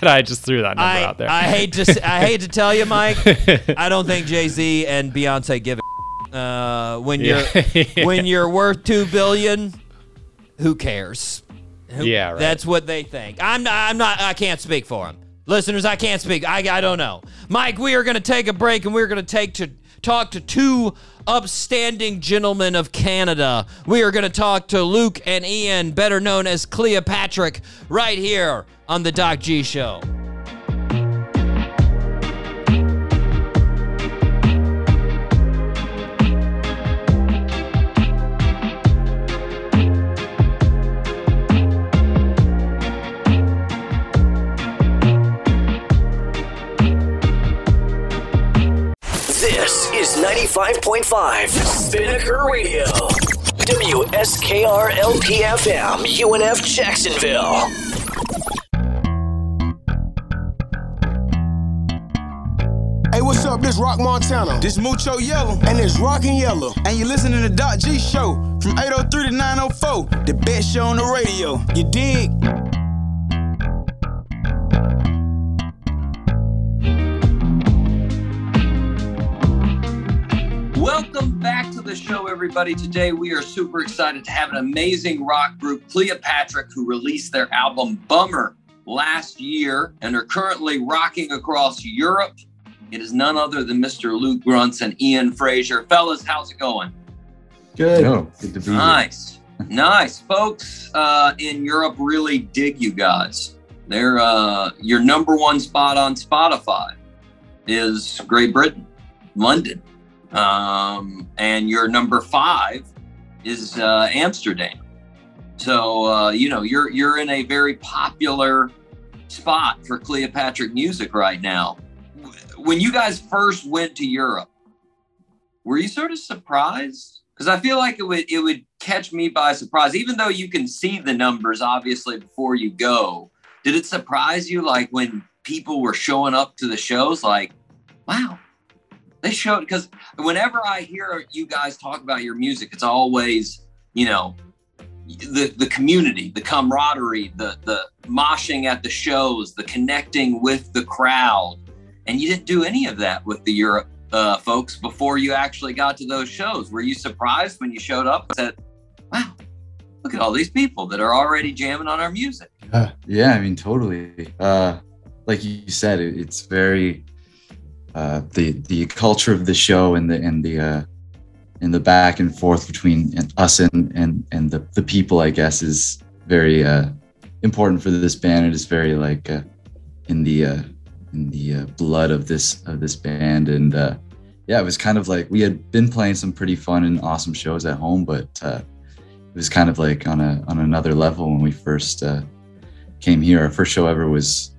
I just threw that number I, out there. I hate to I hate to tell you, Mike. I don't think Jay Z and Beyonce give a uh, when you're Yeah. when you're worth two billion. Who cares? Who- Yeah, right. That's what they think. I'm not. I'm not. I can't speak for them, listeners. I can't speak. I I don't know, Mike. We are going to take a break, and we're going to take to talk to two upstanding gentlemen of Canada. We are going to talk to Luke and Ian, better known as Cleopatra, right here on the Doc G Show. Is 95.5 Spinnaker Radio. WSKR LPFM, UNF Jacksonville. Hey, what's up? This Rock Montana. This Mucho Yellow. And this Rockin' Yellow. And you're listening to the Doc G Show from 803 to 904. The best show on the radio. You dig? The show, everybody. Today we are super excited to have an amazing rock group, Cleopatra, who released their album Bummer last year and are currently rocking across Europe. It is none other than Mr. Luke Grunts and Ian Frazier. Fellas, how's it going? Good. No, good to be here. Nice. nice. Folks uh, in Europe really dig you guys. They're uh, your number one spot on Spotify is Great Britain, London. Um, and your number five is uh, Amsterdam. So uh, you know you're you're in a very popular spot for Cleopatra music right now. When you guys first went to Europe, were you sort of surprised? Because I feel like it would it would catch me by surprise, even though you can see the numbers obviously before you go. Did it surprise you, like when people were showing up to the shows, like, wow, they showed? Because whenever I hear you guys talk about your music, it's always, you know, the the community, the camaraderie, the the moshing at the shows, the connecting with the crowd, and you didn't do any of that with the Europe uh, folks before you actually got to those shows. Were you surprised when you showed up and said, "Wow, look at all these people that are already jamming on our music"? Uh, yeah, I mean, totally. Uh, like you said, it, it's very uh, the the culture of the show and the and the uh, and the back and forth between us and and and the the people, I guess, is very uh, important for this band. It is very like uh, in the uh, in the uh, blood of this of this band, and yeah, it was kind of like we had been playing some pretty fun and awesome shows at home, but it was kind of like on a on another level when we first came here. Our first show ever was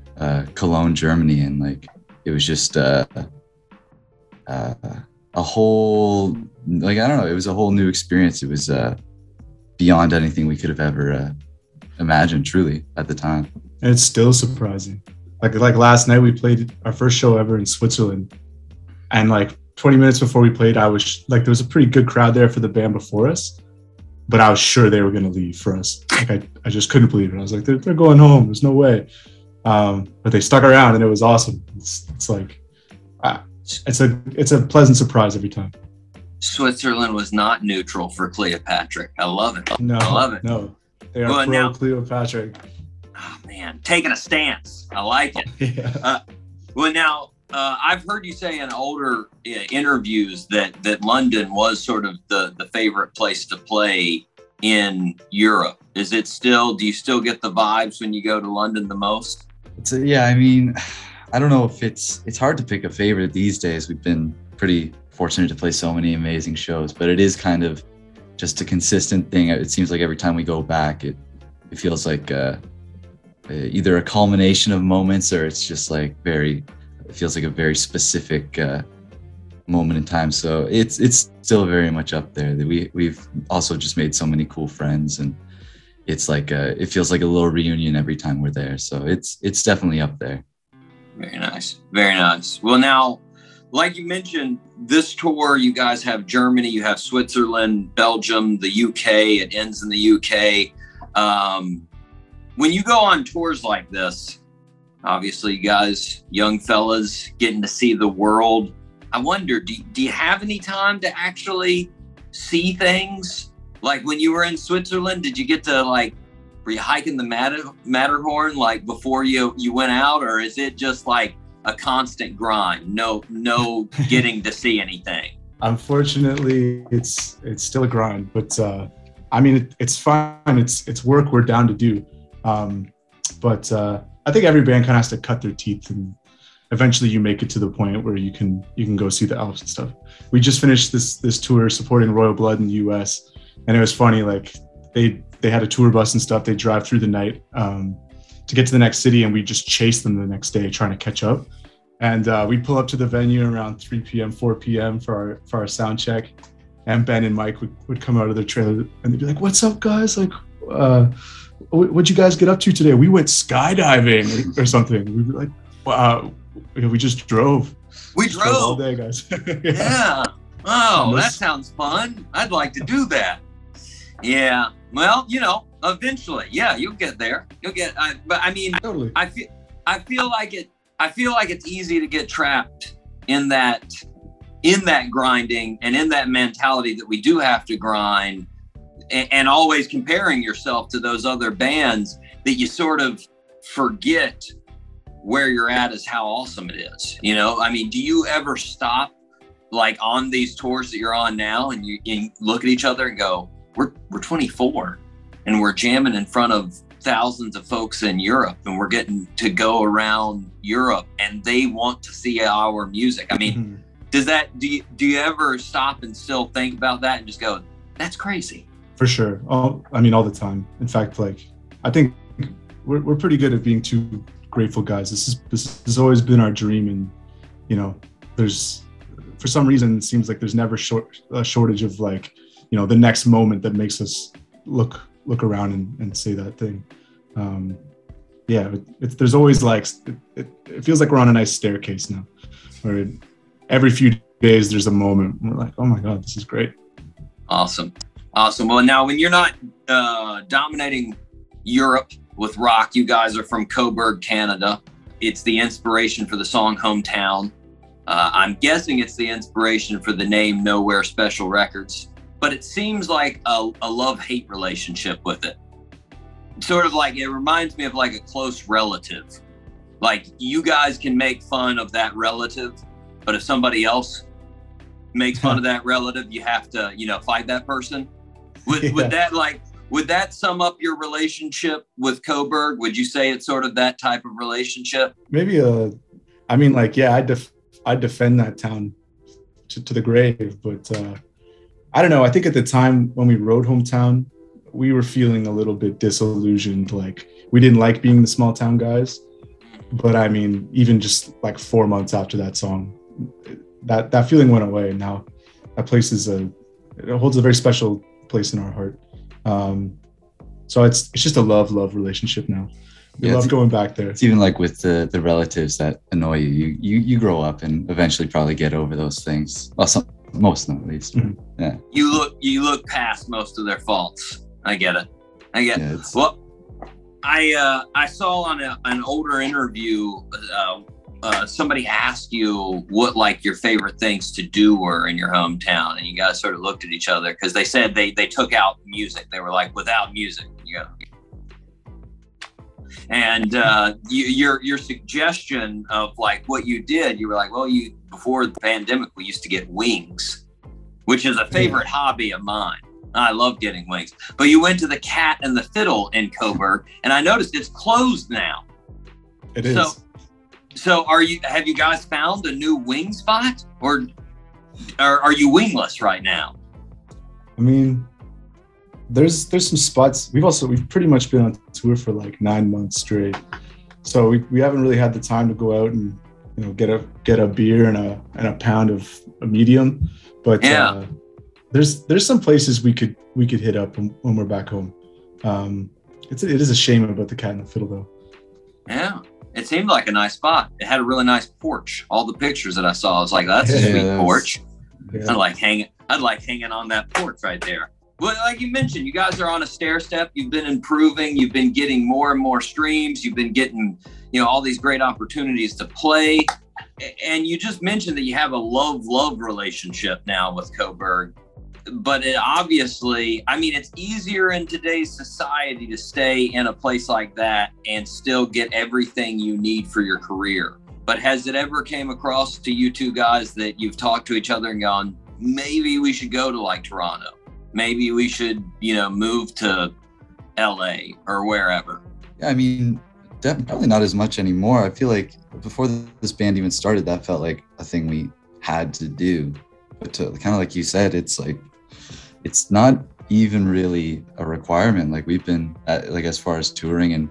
Cologne, Germany, and like it was just uh, uh, a whole like I don't know. It was a whole new experience. It was uh, beyond anything we could have ever uh, imagined. Truly, at the time. And it's still surprising. Like like last night we played our first show ever in Switzerland, and like 20 minutes before we played, I was like there was a pretty good crowd there for the band before us, but I was sure they were gonna leave for us. Like I, I just couldn't believe it. I was like they're, they're going home. There's no way. Um, but they stuck around and it was awesome. It's, it's like uh, it's a it's a pleasant surprise every time. Switzerland was not neutral for Cleopatra. I love it. No, I love it. No, they are Well, pro now- Cleopatra. Oh man, taking a stance. I like it. Yeah. Well, now uh, I've heard you say in older uh, interviews that that London was sort of the the favorite place to play in Europe. Is it still? Do you still get the vibes when you go to London the most? Yeah. I mean, I don't know if it's it's hard to pick a favorite these days. We've been pretty fortunate to play so many amazing shows, but it is kind of just a consistent thing. It seems like every time we go back, it it feels like uh, uh, either a culmination of moments or it's just like very. It feels like a very specific uh, moment in time. So it's it's still very much up there. That we we've also just made so many cool friends and it's like a, it feels like a little reunion every time we're there. So it's it's definitely up there. Very nice. Very nice. Well, now, like you mentioned, this tour, you guys have Germany, you have Switzerland, Belgium, the UK. It ends in the UK. Um, when you go on tours like this, obviously, you guys, young fellas, getting to see the world. I wonder, do, do you have any time to actually see things? Like when you were in Switzerland, did you get to like were you hiking the Matter, Matterhorn like before you you went out, or is it just like a constant grind? No, no getting to see anything. Unfortunately, it's it's still a grind, but uh, I mean it, it's fine. It's it's work we're down to do. Um, but uh, I think every band kind of has to cut their teeth, and eventually you make it to the point where you can you can go see the Alps and stuff. We just finished this this tour supporting Royal Blood in the U.S. and it was funny. Like they they had a tour bus and stuff. They drive through the night um, to get to the next city, and we just chase them the next day trying to catch up. and uh, we'd pull up to the venue around 3 p.m., 4 p.m. for our for our sound check, and Ben and Mike would, would come out of their trailer and they'd be like, "What's up, guys? Like, uh, what- what'd you guys get up to today? We went skydiving or something." We'd be like, "Wow, we just drove." We all drove. day, guys. Yeah. Oh, And that sounds fun. I'd like to do that. Yeah. Well, you know, eventually, yeah, you'll get there. You'll get. I, but I mean, totally. I feel. I feel like it. I feel like it's easy to get trapped in that, in that grinding and in that mentality that we do have to grind, and, and always comparing yourself to those other bands that you sort of forget where you're at is how awesome it is. You know, I mean, do you ever stop like on these tours that you're on now and you, you look at each other and go, we're, we're 24 and we're jamming in front of thousands of folks in Europe and we're getting to go around Europe and they want to see our music. I mean, mm-hmm. does that, do you, do you ever stop and still think about that and just go, that's crazy? For sure. All, I mean, all the time. In fact, like, I think we're, we're pretty good at being two grateful guys. This is this has always been our dream, and you know, there's for some reason it seems like there's never short a shortage of like, you know, the next moment that makes us look look around and, and say that thing. Um, yeah, it, there's always like it, it, it feels like we're on a nice staircase now, where every few days there's a moment we're like, oh my god, this is great. Awesome. Awesome. Well, now when you're not uh, dominating Europe with rock, you guys are from Cobourg, Canada. It's the inspiration for the song Hometown. Uh, I'm guessing it's the inspiration for the name Nowhere Special Records, but it seems like a, a love hate relationship with it. Sort of like it reminds me of like a close relative. Like you guys can make fun of that relative, but if somebody else makes fun of that relative, you have to, you know, fight that person. Would, Yeah. would that like would that sum up your relationship with Cobourg? Would you say it's sort of that type of relationship? maybe uh i mean like yeah i def i defend that town to, to the grave but uh i don't know i think at the time when we wrote hometown we were feeling a little bit disillusioned like we didn't like being the small town guys. But i mean even just like four months after that song that that feeling went away. Now that place is a it holds a very special place in our heart. Um so it's it's just a love love relationship now. We Yeah, love going back there. It's even like with the the relatives that annoy you. You you, you grow up and eventually probably get over those things. Well, some, most of them at least. Yeah. You look you look past most of their faults. I get it. I get Yeah, it. Well, I uh, I saw on a, an older interview uh, uh, somebody asked you what like your favorite things to do were in your hometown, and you guys sort of looked at each other because they said they they took out music. They were like, without music, you go. And uh, you, your your suggestion of like what you did, you were like, well, you before the pandemic, we used to get wings, which is a favorite hobby of mine. I love getting wings. But you went to the Cat and the Fiddle in Cobourg, and I noticed it's closed now. It is. So, so are you? Have you guys found a new wing spot, or are, are you wingless right now? I mean, there's there's some spots. We've also we've pretty much been on tour for like nine months straight, so we, we haven't really had the time to go out and you know get a get a beer and a and a pound of a medium. But Yeah. uh, there's there's some places we could we could hit up when, when we're back home. Um, it's it is a shame about the cat and the fiddle though. Yeah, it seemed like a nice spot. It had a really nice porch. All the pictures that I saw, I was like, "That's a Yeah, sweet that's- porch." Yeah. I'd like hanging. I'd like hanging on that porch right there. Well, like you mentioned, you guys are on a stair step. You've been improving. You've been getting more and more streams. You've been getting, you know, all these great opportunities to play. And you just mentioned that you have a love love relationship now with Cobourg. But it obviously, I mean, it's easier in today's society to stay in a place like that and still get everything you need for your career. But has it ever came across to you two guys that you've talked to each other and gone, maybe we should go to like Toronto? Maybe we should, you know, move to LA or wherever. I mean, probably not as much anymore. I feel like before this band even started, that felt like a thing we had to do. But to, kind of like you said, it's like it's not even really a requirement. Like we've been at, like as far as touring and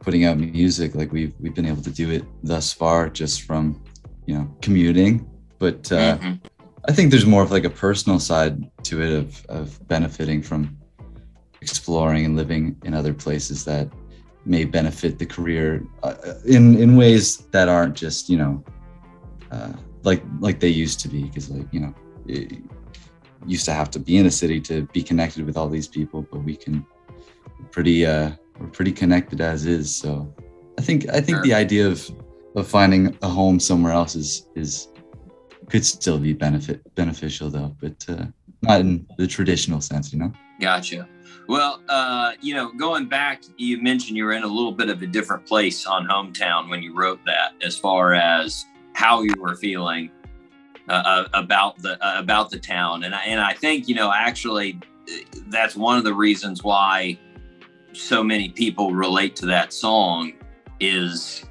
putting out music, like we've we've been able to do it thus far just from you know commuting, but uh, Mhm. I think there's more of like a personal side to it of of benefiting from exploring and living in other places that may benefit the career uh, in in ways that aren't just you know uh, like like they used to be because like you know it used to have to be in a city to be connected with all these people but we can pretty uh we're pretty connected as is so i think i think Sure. the idea of of finding a home somewhere else is is could still be benefit beneficial though but uh not in the traditional sense you know Gotcha. Well, uh, you know, going back, you mentioned you were in a little bit of a different place on hometown when you wrote that, as far as how you were feeling uh, uh, about the uh, about the town, and I, and I think you know actually that's one of the reasons why so many people relate to that song is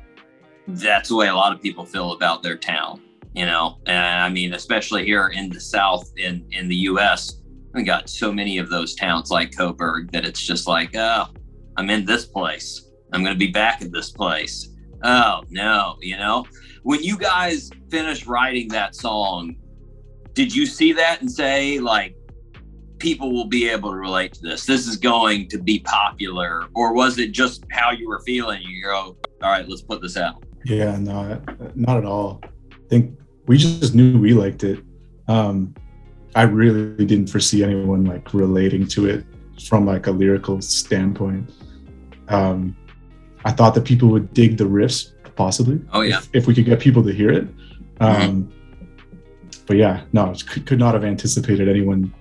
that's the way a lot of people feel about their town, you know, and I mean especially here in the South in in the U.S we got so many of those towns like Cobourg that it's just like, oh, I'm in this place. I'm going to be back at this place. Oh, no, you know? When you guys finished writing that song, did you see that and say, like, people will be able to relate to this? This is going to be popular? Or was it just how you were feeling? You go, all right, let's put this out. Yeah, no, not at all. I think we just knew we liked it. Um, I really didn't foresee anyone like relating to it from like a lyrical standpoint. Um, I thought that people would dig the riffs, possibly. Oh, yeah. If, if we could get people to hear it. Um, But yeah, no, could, could not have anticipated anyone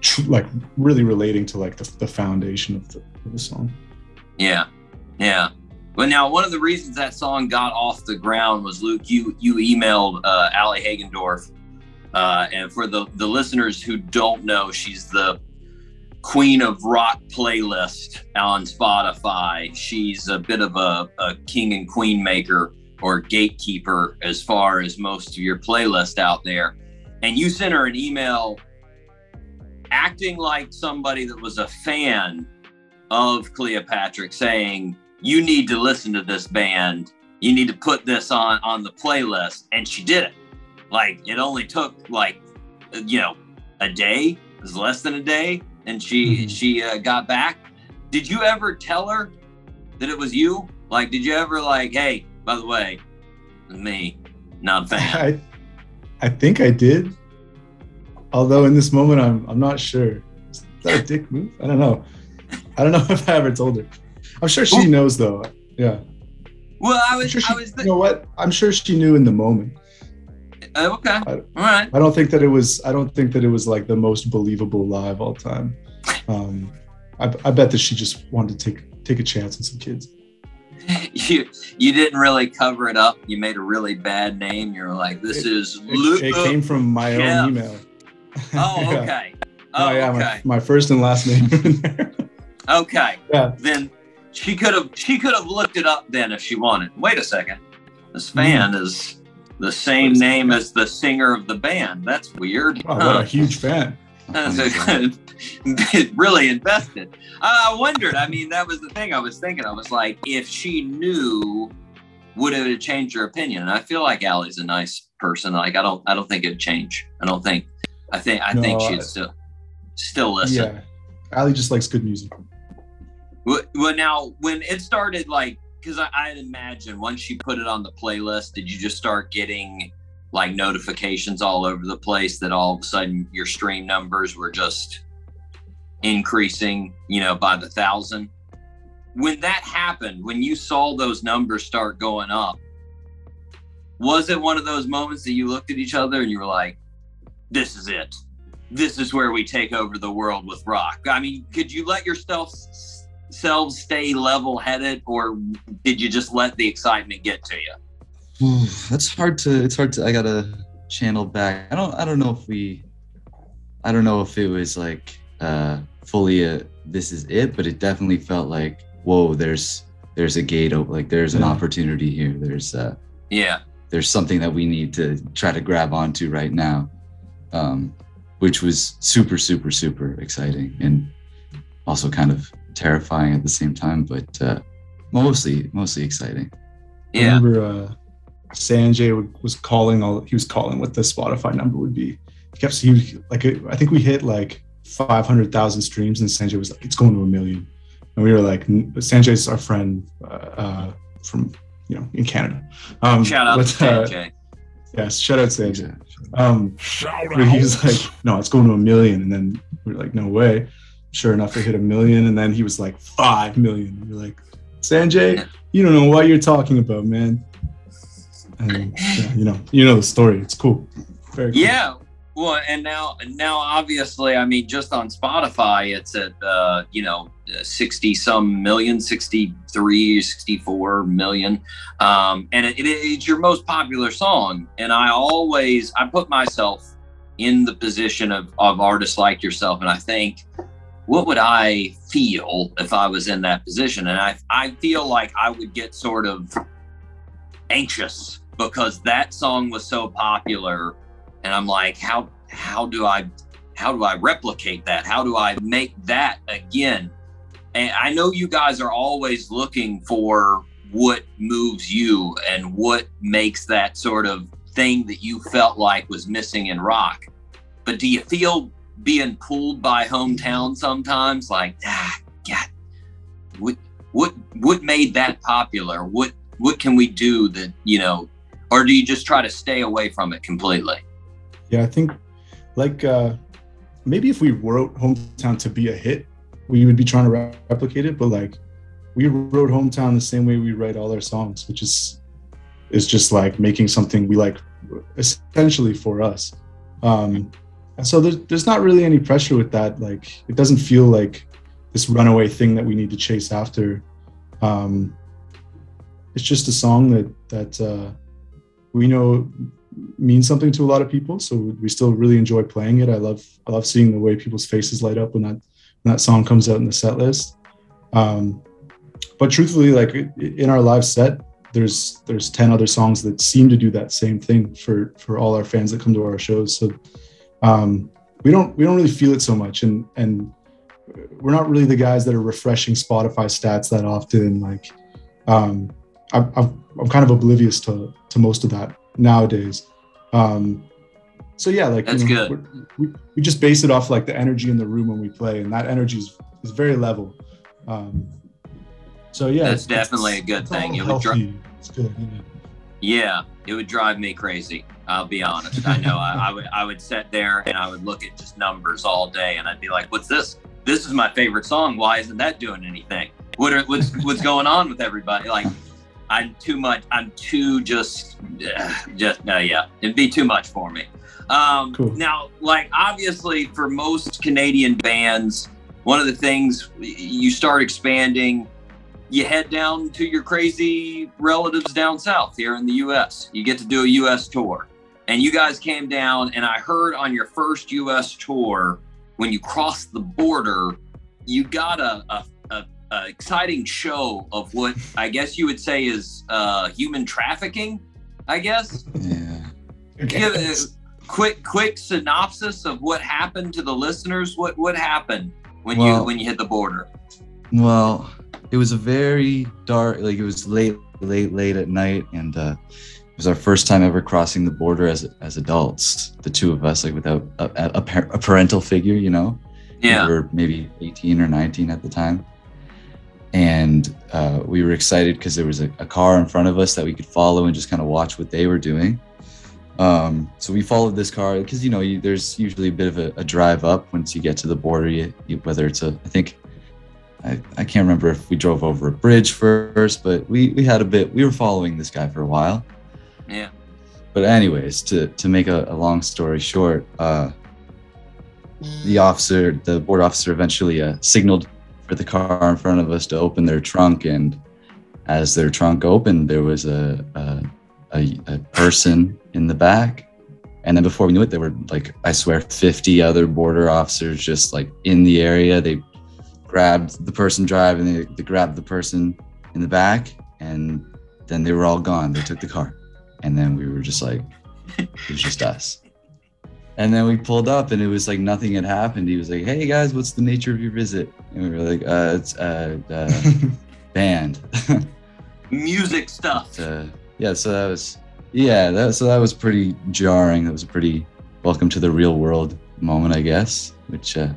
tr- like really relating to like the, the foundation of the, of the song. Yeah, yeah. Well, now one of the reasons that song got off the ground was Luke. You you emailed uh, Allie Hagendorf, uh, and for the the listeners who don't know, she's the queen of rock playlist on Spotify. She's a bit of a, a king and queen maker or gatekeeper as far as most of your playlist out there. And you sent her an email acting like somebody that was a fan of Cleopatrick saying, You need to listen to this band. You need to put this on on the playlist. And she did it. Like it only took like you know a day, it was less than a day, and she she uh, got back. Did you ever tell her that it was you? Like, did you ever like, hey, by the way, me, not fan. I, I think I did. Although in this moment, I'm I'm not sure. Is that a dick move? I don't know. I don't know if I ever told her. I'm sure she knows though. Yeah. Well, I I'm was, sure she, I was, you know what? I'm sure she knew in the moment. Uh, okay, all right. I don't think that it was. I don't think that it was like the most believable lie of all time. Um, I, I bet that she just wanted to take take a chance on some kids. you you didn't really cover it up. You made a really bad name. You're like, this is It, it came from my Jeff. own email. Oh, Yeah. okay. Oh, Oh, yeah, okay. my, my first and last name. Okay. Yeah. Then she could have she could have looked it up then if she wanted. Wait a second. This fan Mm. is the same name as the singer of the band. That's weird. wow, what a huge fan. Really invested. I I wondered. I mean, that was the thing I was thinking. I was like, if she knew, would it have changed her opinion? And I feel like Allie's a nice person. Like I don't, I don't think it'd change. I don't think. I think, I think No, she'd I- still, still listen. Yeah, Allie just likes good music. Well, well, now when it started, like, because I, I'd imagine once you put it on the playlist, did you just start getting like notifications all over the place that all of a sudden your stream numbers were just increasing, you know, by the thousand? When that happened, when you saw those numbers start going up, was it one of those moments that you looked at each other and you were like, this is it? This is where we take over the world with rock. I mean, could you let yourself selves stay level headed or did you just let the excitement get to you? Ooh, that's hard to it's hard to i gotta channel back i don't i don't know if we i don't know if it was like uh fully a this is it but it definitely felt like whoa there's there's a gate open like there's an opportunity here there's uh Yeah. there's something that we need to try to grab onto right now um which was super super super exciting and also kind of terrifying at the same time but uh mostly mostly exciting I remember uh, Sanjay was calling all he was calling what the Spotify number would be. He kept he was, like I think we hit like five hundred thousand streams, and Sanjay was like, "It's going to a million. and we were like, "Sanjay's our friend uh, uh, from you know in Canada." Um, Shout out but, to uh, Sanjay. Yes, shout out Sanjay. Um, but he was like, "No, it's going to a million. and then we were like, "No way." Sure enough, it hit a million, and then he was like, five million. We're like, Sanjay, you don't know what you're talking about, man. And yeah, you know, you know the story. It's cool. Cool. Yeah. Well, and now, now, obviously, I mean, just on Spotify, it's at, uh, you know, 60 some million, 63, 64 million. Um, and it, it, it's your most popular song. And I always, I put myself in the position of, of artists like yourself. And I think, what would I feel if I was in that position? And I, I feel like I would get sort of anxious because that song was so popular. And i'm like how how do i how do i replicate that? How do i make that again? And i know you guys are always looking for what moves you and what makes that sort of thing that you felt like was missing in rock. But do you feel being pulled by hometown sometimes like ah god what what what made that popular what what can we do that you know or do you just try to stay away from it completely Yeah, I think like uh maybe if we wrote Hometown to be a hit, we would be trying to re- replicate it. But like we wrote Hometown the same way we write all our songs, which is is just like making something we like essentially for us. Um and so there's there's not really any pressure with that. Like it doesn't feel like this runaway thing that we need to chase after. Um it's just a song that that uh we know means something to a lot of people so we still really enjoy playing it i love i love seeing the way people's faces light up when that when that song comes out in the set list um but truthfully like in our live set there's there's 10 other songs that seem to do that same thing for for all our fans that come to our shows so um we don't we don't really feel it so much and and we're not really the guys that are refreshing spotify stats that often like um i'm i'm, I'm kind of oblivious to to most of that nowadays um so yeah like That's you know, good. we, we just base it off like the energy in the room when we play and that energy is, is very level um so yeah That's it's- definitely a good thing. Dri- it's good yeah. yeah it would drive me crazy i'll be honest. I know I, I would i would sit there and i would look at just numbers all day and i'd be like what's this? This is my favorite song. Why isn't that doing anything? What are, what's what's going on with everybody? Like i'm too much i'm too just just no yeah it'd be too much for me. Um Cool. now like obviously for most canadian bands one of the things you start expanding you head down to your crazy relatives down south here in the US. You get to do a US tour. And you guys came down, and I heard on your first US tour, when you crossed the border, you got a, a, a, a exciting show of what I guess you would say is uh, human trafficking, I guess. Yeah. Give a quick quick synopsis of what happened to the listeners. What what happened when you when you hit the border? Well, it was a very dark, like it was late, late, late at night, and uh, it was our first time ever crossing the border as as adults. The two of us, like without a, a, par- a parental figure, you know. Yeah. We were maybe 18 or 19 at the time, and uh, we were excited because there was a, a car in front of us that we could follow and just kind of watch what they were doing. Um, so we followed this car because you know you, there's usually a bit of a, a drive up once you get to the border. You, you, whether it's a, I think I, I can't remember if we drove over a bridge first, but we, we had a bit, we were following this guy for a while. Yeah. But anyways, to, to make a, a long story short, uh, the officer, the board officer eventually uh, signaled for the car in front of us to open their trunk. And as their trunk opened, there was a, a, a, a person in the back. And then before we knew it, there were like, I swear, 50 other border officers just like in the area. They grabbed the person driving, they, they grabbed the person in the back, and then they were all gone. They took the car. And then we were just like, it was just us. And then we pulled up and it was like nothing had happened. He was like, hey guys, what's the nature of your visit? And we were like, uh, it's uh, uh band. Music stuff. uh, yeah, so that was yeah, that, so that was pretty jarring. That was a pretty welcome to the real world moment, I guess, which uh,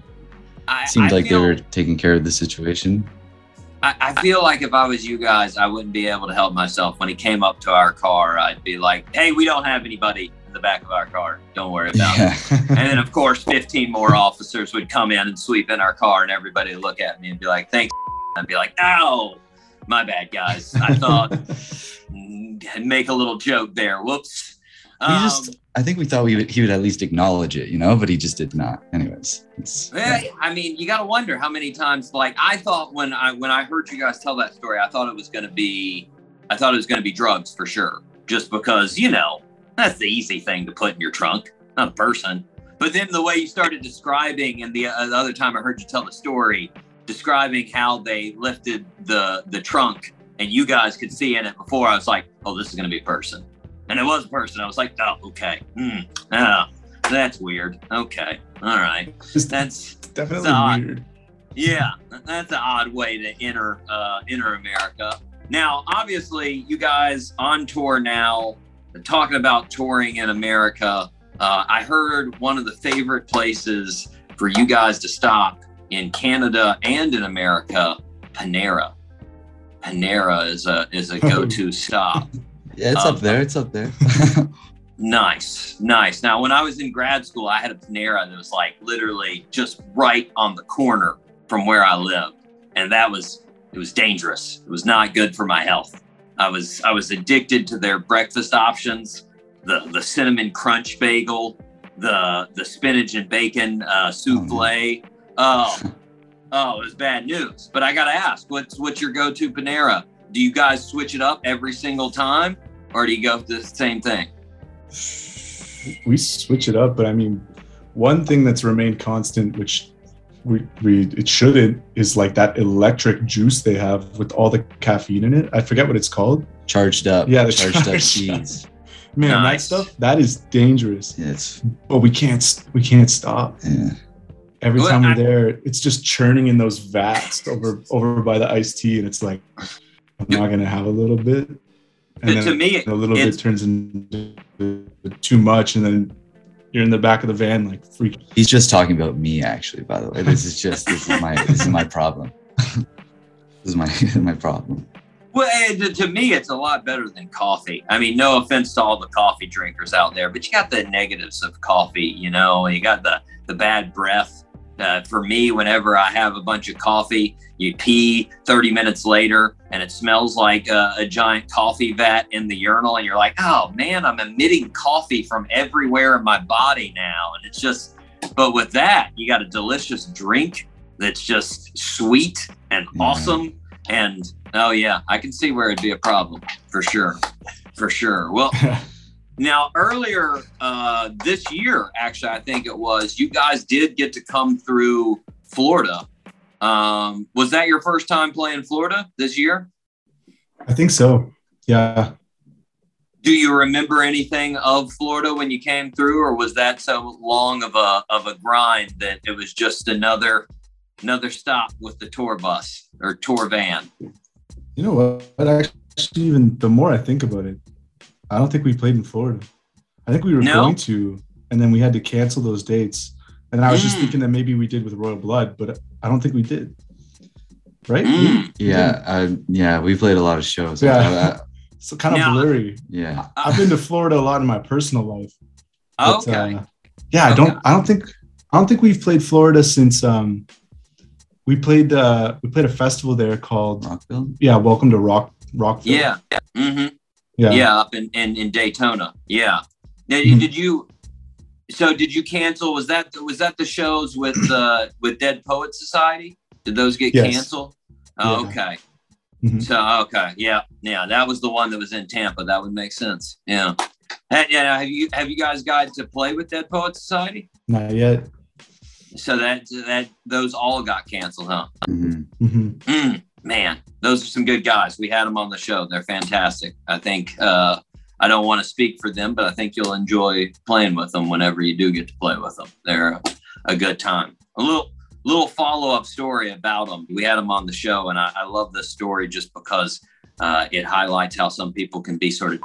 I, seemed I like feel, they were taking care of the situation. I, I feel like if I was you guys, I wouldn't be able to help myself. When he came up to our car, I'd be like, "Hey, we don't have anybody in the back of our car. Don't worry about it." And then, of course, 15 more officers would come in and sweep in our car, and everybody would look at me and be like, "Thanks." I'd be like, "Ow, my bad, guys. I thought mm, make a little joke there. Whoops." We Um, just, I think we thought we would, he would at least acknowledge it, you know, but he just did not. Anyways, Yeah, I mean, you got to wonder how many times. Like, I thought when I when I heard you guys tell that story, I thought it was going to be, I thought it was going to be drugs for sure, just because you know that's the easy thing to put in your trunk, not a person. But then the way you started describing, and the, uh, the other time I heard you tell the story, describing how they lifted the the trunk, and you guys could see in it before, I was like, oh, this is going to be a person, and it was a person. I was like, oh, okay, oh, that's weird. Okay, all right, that's Definitely odd. weird. yeah, that's an odd way to enter uh, enter America. Now, obviously, you guys on tour now, talking about touring in America. Uh, I heard one of the favorite places for you guys to stop in Canada and in America, Panera. Panera is a is a go to stop. Yeah, it's Um, up there. It's up there. Nice, nice. Now, when I was in grad school, I had a Panera that was like literally just right on the corner from where I lived, and that was it was dangerous. It was not good for my health. I was I was addicted to their breakfast options, the the cinnamon crunch bagel, the the spinach and bacon uh, souffle. Oh, oh, it was bad news. But I gotta ask, what's what's your go-to Panera? Do you guys switch it up every single time, or do you go the same thing? we switch it up, but I mean, one thing that's remained constant, which we, we it shouldn't, is like that electric juice they have with all the caffeine in it. I forget what it's called. charged up. Yeah, the charged up charged seeds. Man, Nice. that stuff that is dangerous. Yeah, it's But we can't we can't stop. yeah. Every Well, time I- we're there, it's just churning in those vats over over by the iced tea, and it's like I'm not gonna have a little bit. But to me, a little bit turns into too much, and then you're in the back of the van like freak. He's just talking about me, actually. By the way, this is just this is my this is my problem. this is my my problem. Well, and to- to me, it's a lot better than coffee. I mean, no offense to all the coffee drinkers out there, but you got the negatives of coffee. You know, you got the the bad breath. Uh, for me, whenever I have a bunch of coffee, you pee 30 minutes later, and it smells like a, a giant coffee vat in the urinal, and you're like, "Oh man, I'm emitting coffee from everywhere in my body now," and it's just. But with that, you got a delicious drink that's just sweet and Yeah. awesome and oh yeah, I can see where it'd be a problem for sure, for sure. Well, now earlier uh, this year, actually, I think it was you guys did get to come through Florida. Um, was that your first time playing Florida this year? I think so. Yeah. Do you remember anything of Florida when you came through, or was that so long of a of a grind that it was just another another stop with the tour bus or tour van? You know what? But actually, even the more I think about it, I don't think we played in Florida. I think we were No? going to, and then we had to cancel those dates. And I was just Mm. thinking that maybe we did with Royal Blood, but I don't think we did. Right? Mm. Yeah, uh, yeah, we played a lot of shows. Yeah. So kind of Now- blurry. yeah. I've been to Florida a lot in my personal life. but, Okay. uh, yeah, I don't. I don't think. I don't think we've played Florida since um, we played. Uh, we played a festival there called Rockville. yeah, Welcome to Rock Rockville. Yeah. hmm yeah, Yeah. up in, in, in Daytona. Yeah. Now, Mhm. did you? So did you cancel? Was that was that the shows with uh with Dead Poet Society? Did those get Yes. canceled? Oh, Yeah. okay. Mhm. So okay, yeah, yeah, that was the one that was in Tampa. That would make sense. Yeah. And, yeah, have you have you guys got to play with Dead Poet Society? Not yet. So that that those all got canceled, huh? Mhm. hmm Mm, man, those are some good guys. We had them on the show. They're fantastic. I think uh, I don't want to speak for them, but I think you'll enjoy playing with them whenever you do get to play with them. They're a good time. A little little follow up story about them. We had them on the show, and I, I love this story just because uh, it highlights how some people can be sort of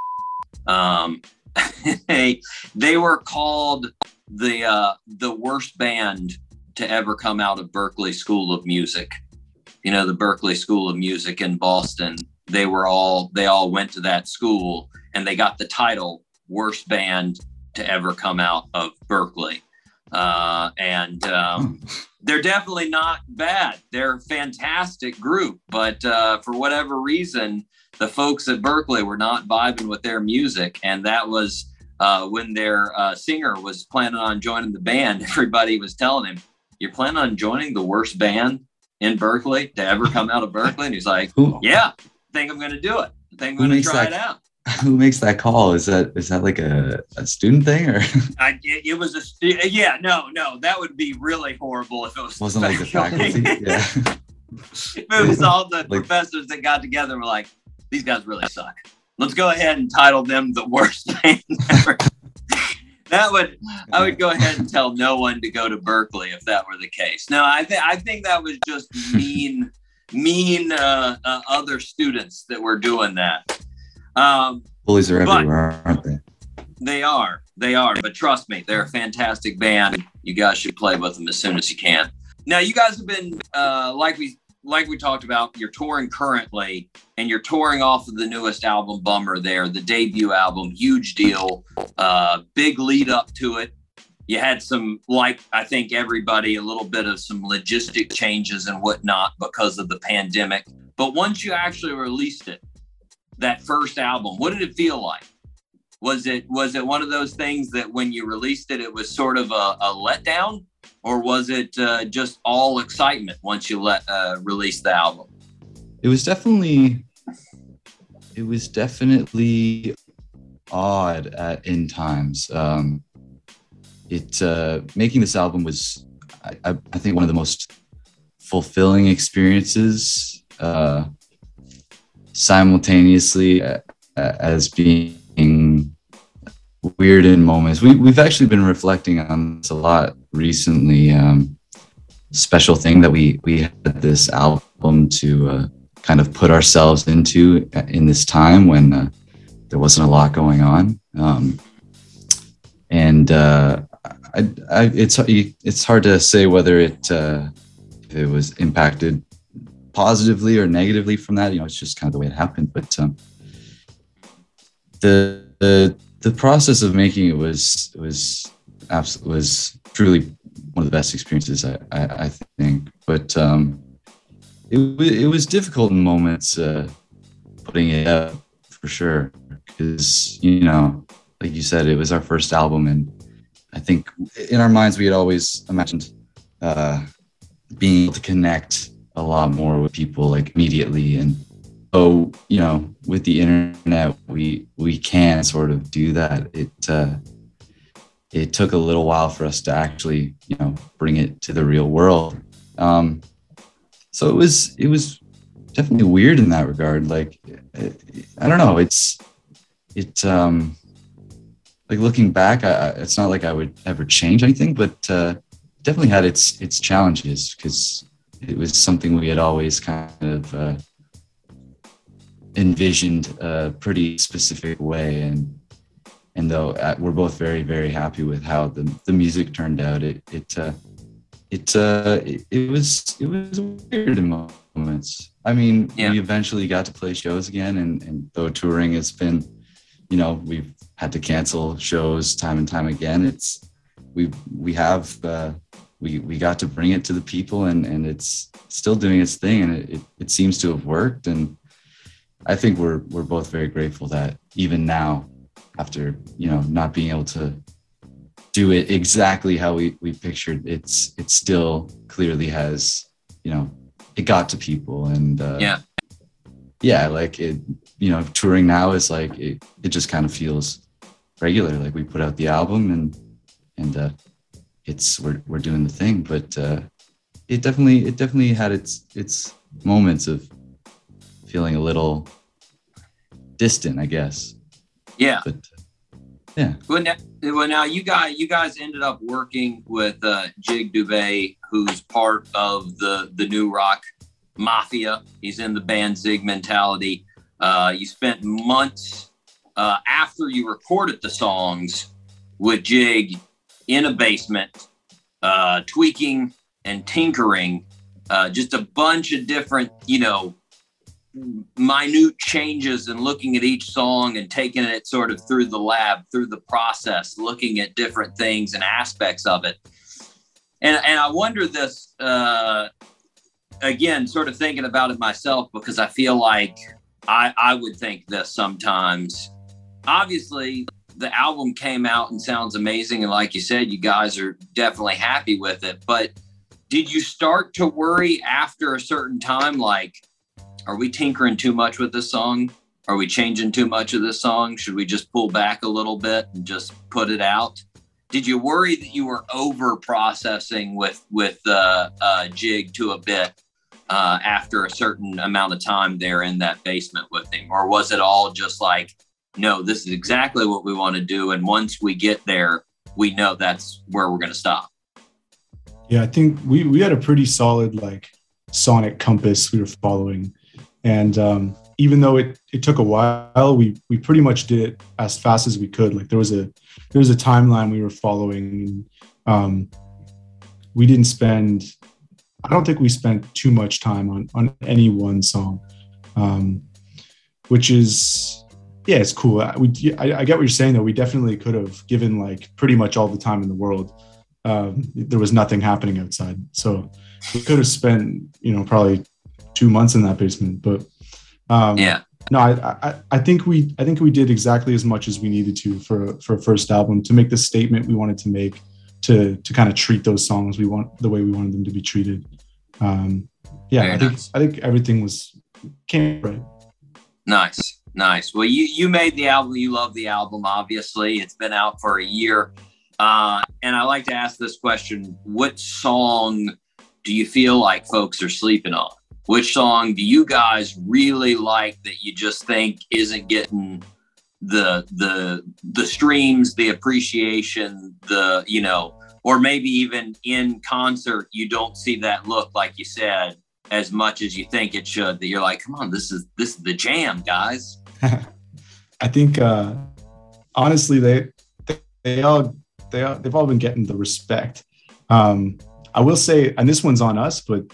Um, they they were called the uh, the worst band to ever come out of Berklee School of Music. You know, the Berklee School of Music in Boston. They were all they all went to that school and they got the title worst band to ever come out of Berklee. Uh, and um, they're definitely not bad. They're a fantastic group, but uh, for whatever reason, the folks at Berklee were not vibing with their music, and that was uh, when their uh, singer was planning on joining the band. Everybody was telling him, "You're planning on joining the worst band in Berklee to ever come out of Berklee," and he's like, "Yeah, I think I'm going to do it. I think I'm Who going to try that- it out." Who makes that call? Is that is that like a, a student thing or I, it, it was a stu- yeah no no that would be really horrible if it was wasn't like the faculty? Yeah. if it was all the Like- professors that got together were like, these guys really suck. Let's go ahead and title them the worst band ever. That would I would go ahead and tell no one to go to Berklee if that were the case. No, I think I think that was just mean, mean uh, uh, other students that were doing that. Um, Bullies are everywhere, aren't they? they are. They are. But trust me, they're a fantastic band. You guys should play with them as soon as you can. Now, you guys have been uh, like we like we talked about. You're touring currently, and you're touring off of the newest album, Bummer. There, the debut album, huge deal, uh, big lead up to it. You had some, like I think everybody, a little bit of some logistic changes and whatnot because of the pandemic. But once you actually released it, that first album, what did it feel like? was it was it one of those things that when you released it it was sort of a, a letdown or was it uh, just all excitement once you let uh, release the album It was definitely it was definitely odd at in times. Um it uh making this album was I, I think one of the most fulfilling experiences uh simultaneously uh, as being weird in moments. We, we've actually been reflecting on this a lot recently. Um, special thing that we we had this album to uh, kind of put ourselves into in this time when uh, there wasn't a lot going on. Um, and uh, I, I, it's it's hard to say whether it uh, it was impacted positively or negatively from that. You know, it's just kind of the way it happened. But um, the the the process of making it was was was truly one of the best experiences I I, I think. But um, it it was difficult in moments uh, putting it up for sure. Because you know like you said it was our first album and I think in our minds we had always imagined uh, being able to connect a lot more with people like immediately. And so you know with the internet we we can sort of do that. It uh it took a little while for us to actually you know bring it to the real world. Um so it was it was definitely weird in that regard. Like i, don't know. It's it um like looking back I- it's not like i would ever change anything but uh definitely had its its challenges because it was something we had always kind of uh envisioned a pretty specific way. And and though uh, we're both very very happy with how the, the music turned out. It it uh it uh it, it was it was weird in moments. I mean Yeah. we eventually got to play shows again and and though touring has been you know we've had to cancel shows time and time again. It's we we have uh we we got to bring it to the people and and it's still doing its thing and it, it, it seems to have worked. And I think we're we're both very grateful that even now, after you know not being able to do it exactly how we we pictured, it's it still clearly has you know it got to people and uh, Yeah. yeah like it you know touring now is like it, it just kind of feels regular like we put out the album and and uh, it's we're we're doing the thing but uh, it definitely it definitely had its its moments of feeling a little distant, I guess. Yeah. But yeah, well now, well, now you guys you guys ended up working with uh, jig dubay who's part of the the new rock mafia. He's in the band zig mentality. Uh, you spent months uh, after you recorded the songs with Jig in a basement, uh, tweaking and tinkering, uh, just a bunch of different, you know, minute changes and looking at each song and taking it sort of through the lab, through the process, looking at different things and aspects of it. And, and I wonder this, uh, again, sort of thinking about it myself, because I feel like I, I would think this sometimes. Obviously, the album came out and sounds amazing. And like you said, you guys are definitely happy with it. But did you start to worry after a certain time, like, are we tinkering too much with this song? Are we changing too much of this song? Should we just pull back a little bit and just put it out? Did you worry that you were over processing with with uh, uh, Jig to a bit uh, after a certain amount of time there in that basement with him, or was it all just like, no, this is exactly what we want to do, and once we get there, we know that's where we're going to stop. Yeah, I think we we had a pretty solid like sonic compass we were following, and um, even though it it took a while, we we pretty much did it as fast as we could. Like there was a there was a timeline we were following. Um, we didn't spend. I don't think we spent too much time on on any one song, um, which is yeah, it's cool. I, we, I, I get what you're saying though. We definitely could have given like pretty much all the time in the world. Um, there was nothing happening outside, so we could have spent you know probably two months in that basement. But um, Yeah. no, I, I I think we I think we did exactly as much as we needed to for for a first album to make the statement we wanted to make to to kind of treat those songs we want the way we wanted them to be treated. Um, yeah, Very I think nice. I think everything was came right. Nice, nice. Well, you you made the album. You love the album. Obviously, it's been out for a year. Uh, and I like to ask this question: What song do you feel like folks are sleeping on? Which song do you guys really like that you just think isn't getting the the the streams, the appreciation, the you know, or maybe even in concert you don't see that look like you said as much as you think it should. That you're like, come on, this is this is the jam, guys. I think uh, honestly they they, they all they all, they've all been getting the respect. Um, I will say, and this one's on us, but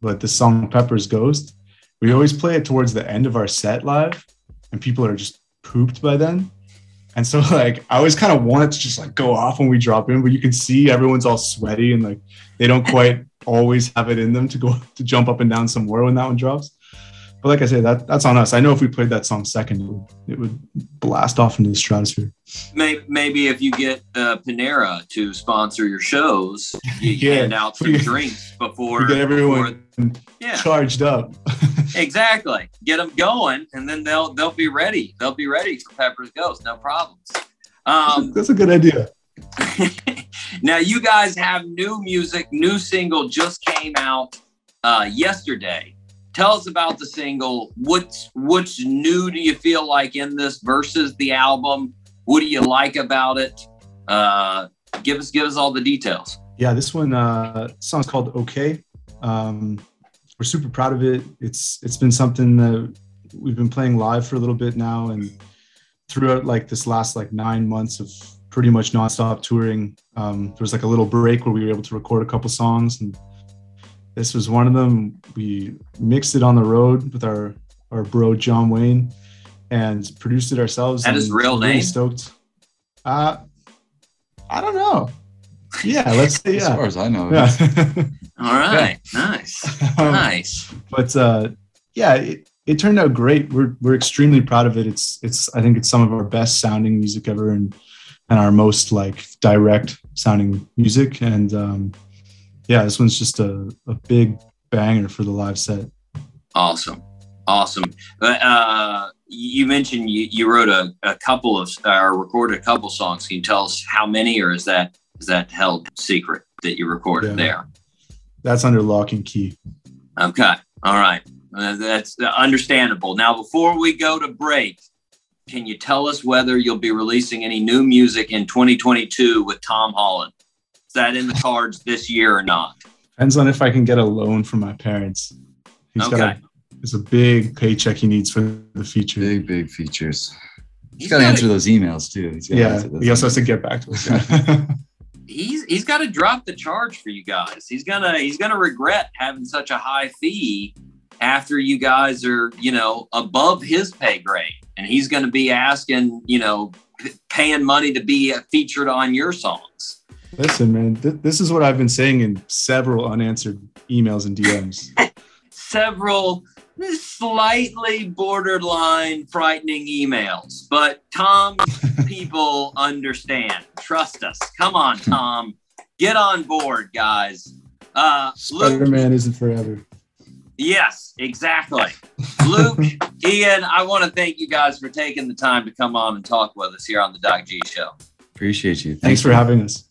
but the song Pepper's Ghost, we always play it towards the end of our set live, and people are just pooped by then. And so like I always kind of want it to just like go off when we drop in, but you can see everyone's all sweaty and like they don't quite always have it in them to go to jump up and down somewhere when that one drops. But like I said, that that's on us. I know if we played that song second, it would, it would blast off into the stratosphere. Maybe, maybe if you get uh, Panera to sponsor your shows, you Yeah. hand out some drinks before. Get everyone Yeah. charged up. Exactly. Get them going, and then they'll they'll be ready. They'll be ready for Pepper's Ghost. No problems. Um, That's a good idea. now you guys have new music. New single just came out uh, yesterday. Tell us about the single. What's what's new? Do you feel like in this versus the album? What do you like about it? Uh, give us give us all the details. Yeah, this one uh song's called Okay. Um we're super proud of it. It's it's been something that we've been playing live for a little bit now and throughout like this last like 9 months of pretty much nonstop touring, um there was like a little break where we were able to record a couple songs and this was one of them. We mixed it on the road with our our bro John Wayne and produced it ourselves. That his real we're really name? Stoked. Uh I don't know. Yeah, let's say As far as I know. Yeah. All right, nice, Um, nice. but uh, yeah, it, it turned out great. We're we're extremely proud of it. It's it's I think it's some of our best sounding music ever, and and our most like direct sounding music. And um, yeah, this one's just a, a big banger for the live set. Awesome, awesome. But uh, you mentioned you, you wrote a, a couple of or recorded a couple songs. Can you tell us how many, or is that is that held secret that you recorded Yeah. there? That's under lock and key. Okay, all right, Uh, that's understandable. Now, before we go to break, can you tell us whether you'll be releasing any new music in 2022 with Tom Holland? Is that in the cards this year or not? Depends on if I can get a loan from my parents. He's got Okay. a, it's a big paycheck he needs for the feature. Big, big features. He's got to answer those emails too. He's gotta Yeah, answer those he also has to get back to us. he's he's got to drop the charge for you guys. He's gonna he's gonna regret having such a high fee after you guys are you know above his pay grade, and he's going to be asking you know p- paying money to be featured on your songs. Listen, man, th- this is what I've been saying in several unanswered emails and DMs. Several slightly borderline frightening emails, but Tom people understand. Trust us. Come on, Tom. Get on board, guys. Uh, Spider Man isn't forever. Yes, exactly. Luke, Ian, I want to thank you guys for taking the time to come on and talk with us here on the Doc G Show. Appreciate you. Thanks for having us.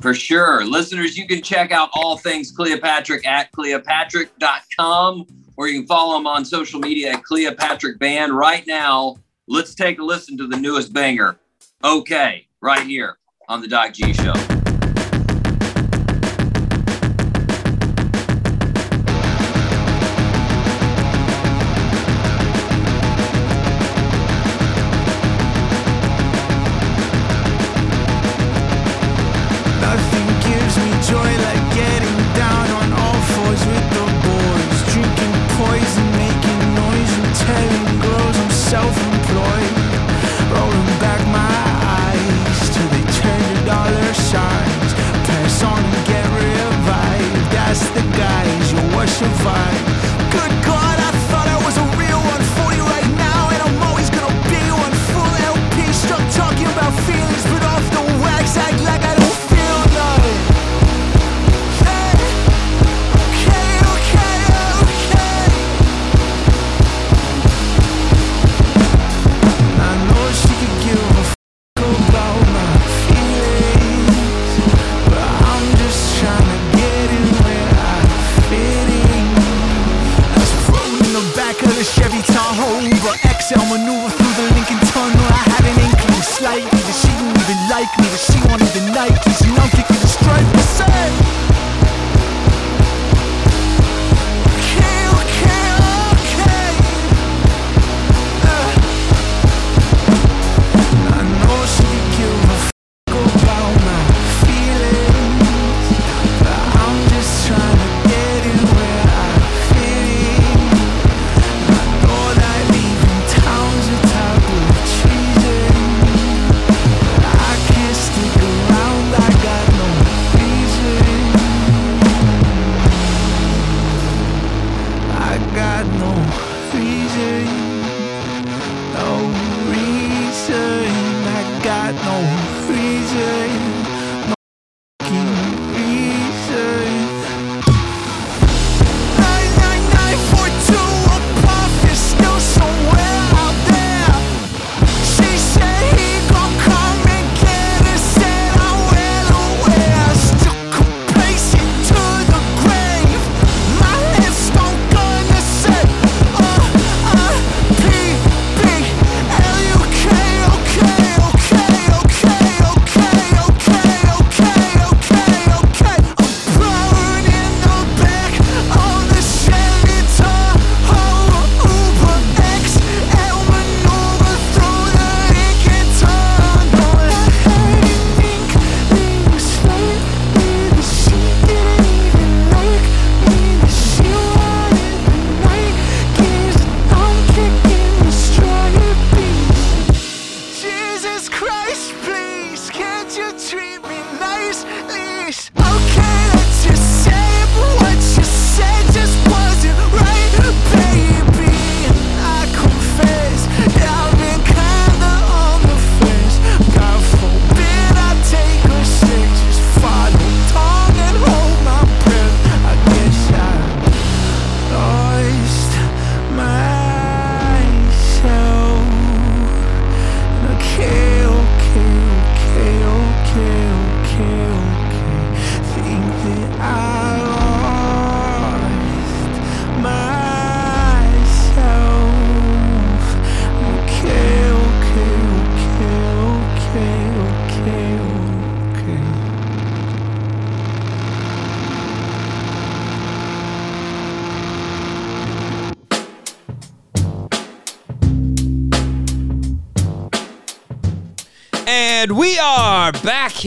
For sure. Listeners, you can check out all things Cleopatrick at cleopatrick.com or you can follow him on social media at Cleopatrick Band. Right now, let's take a listen to the newest banger. Okay, right here on the Doc G Show. I should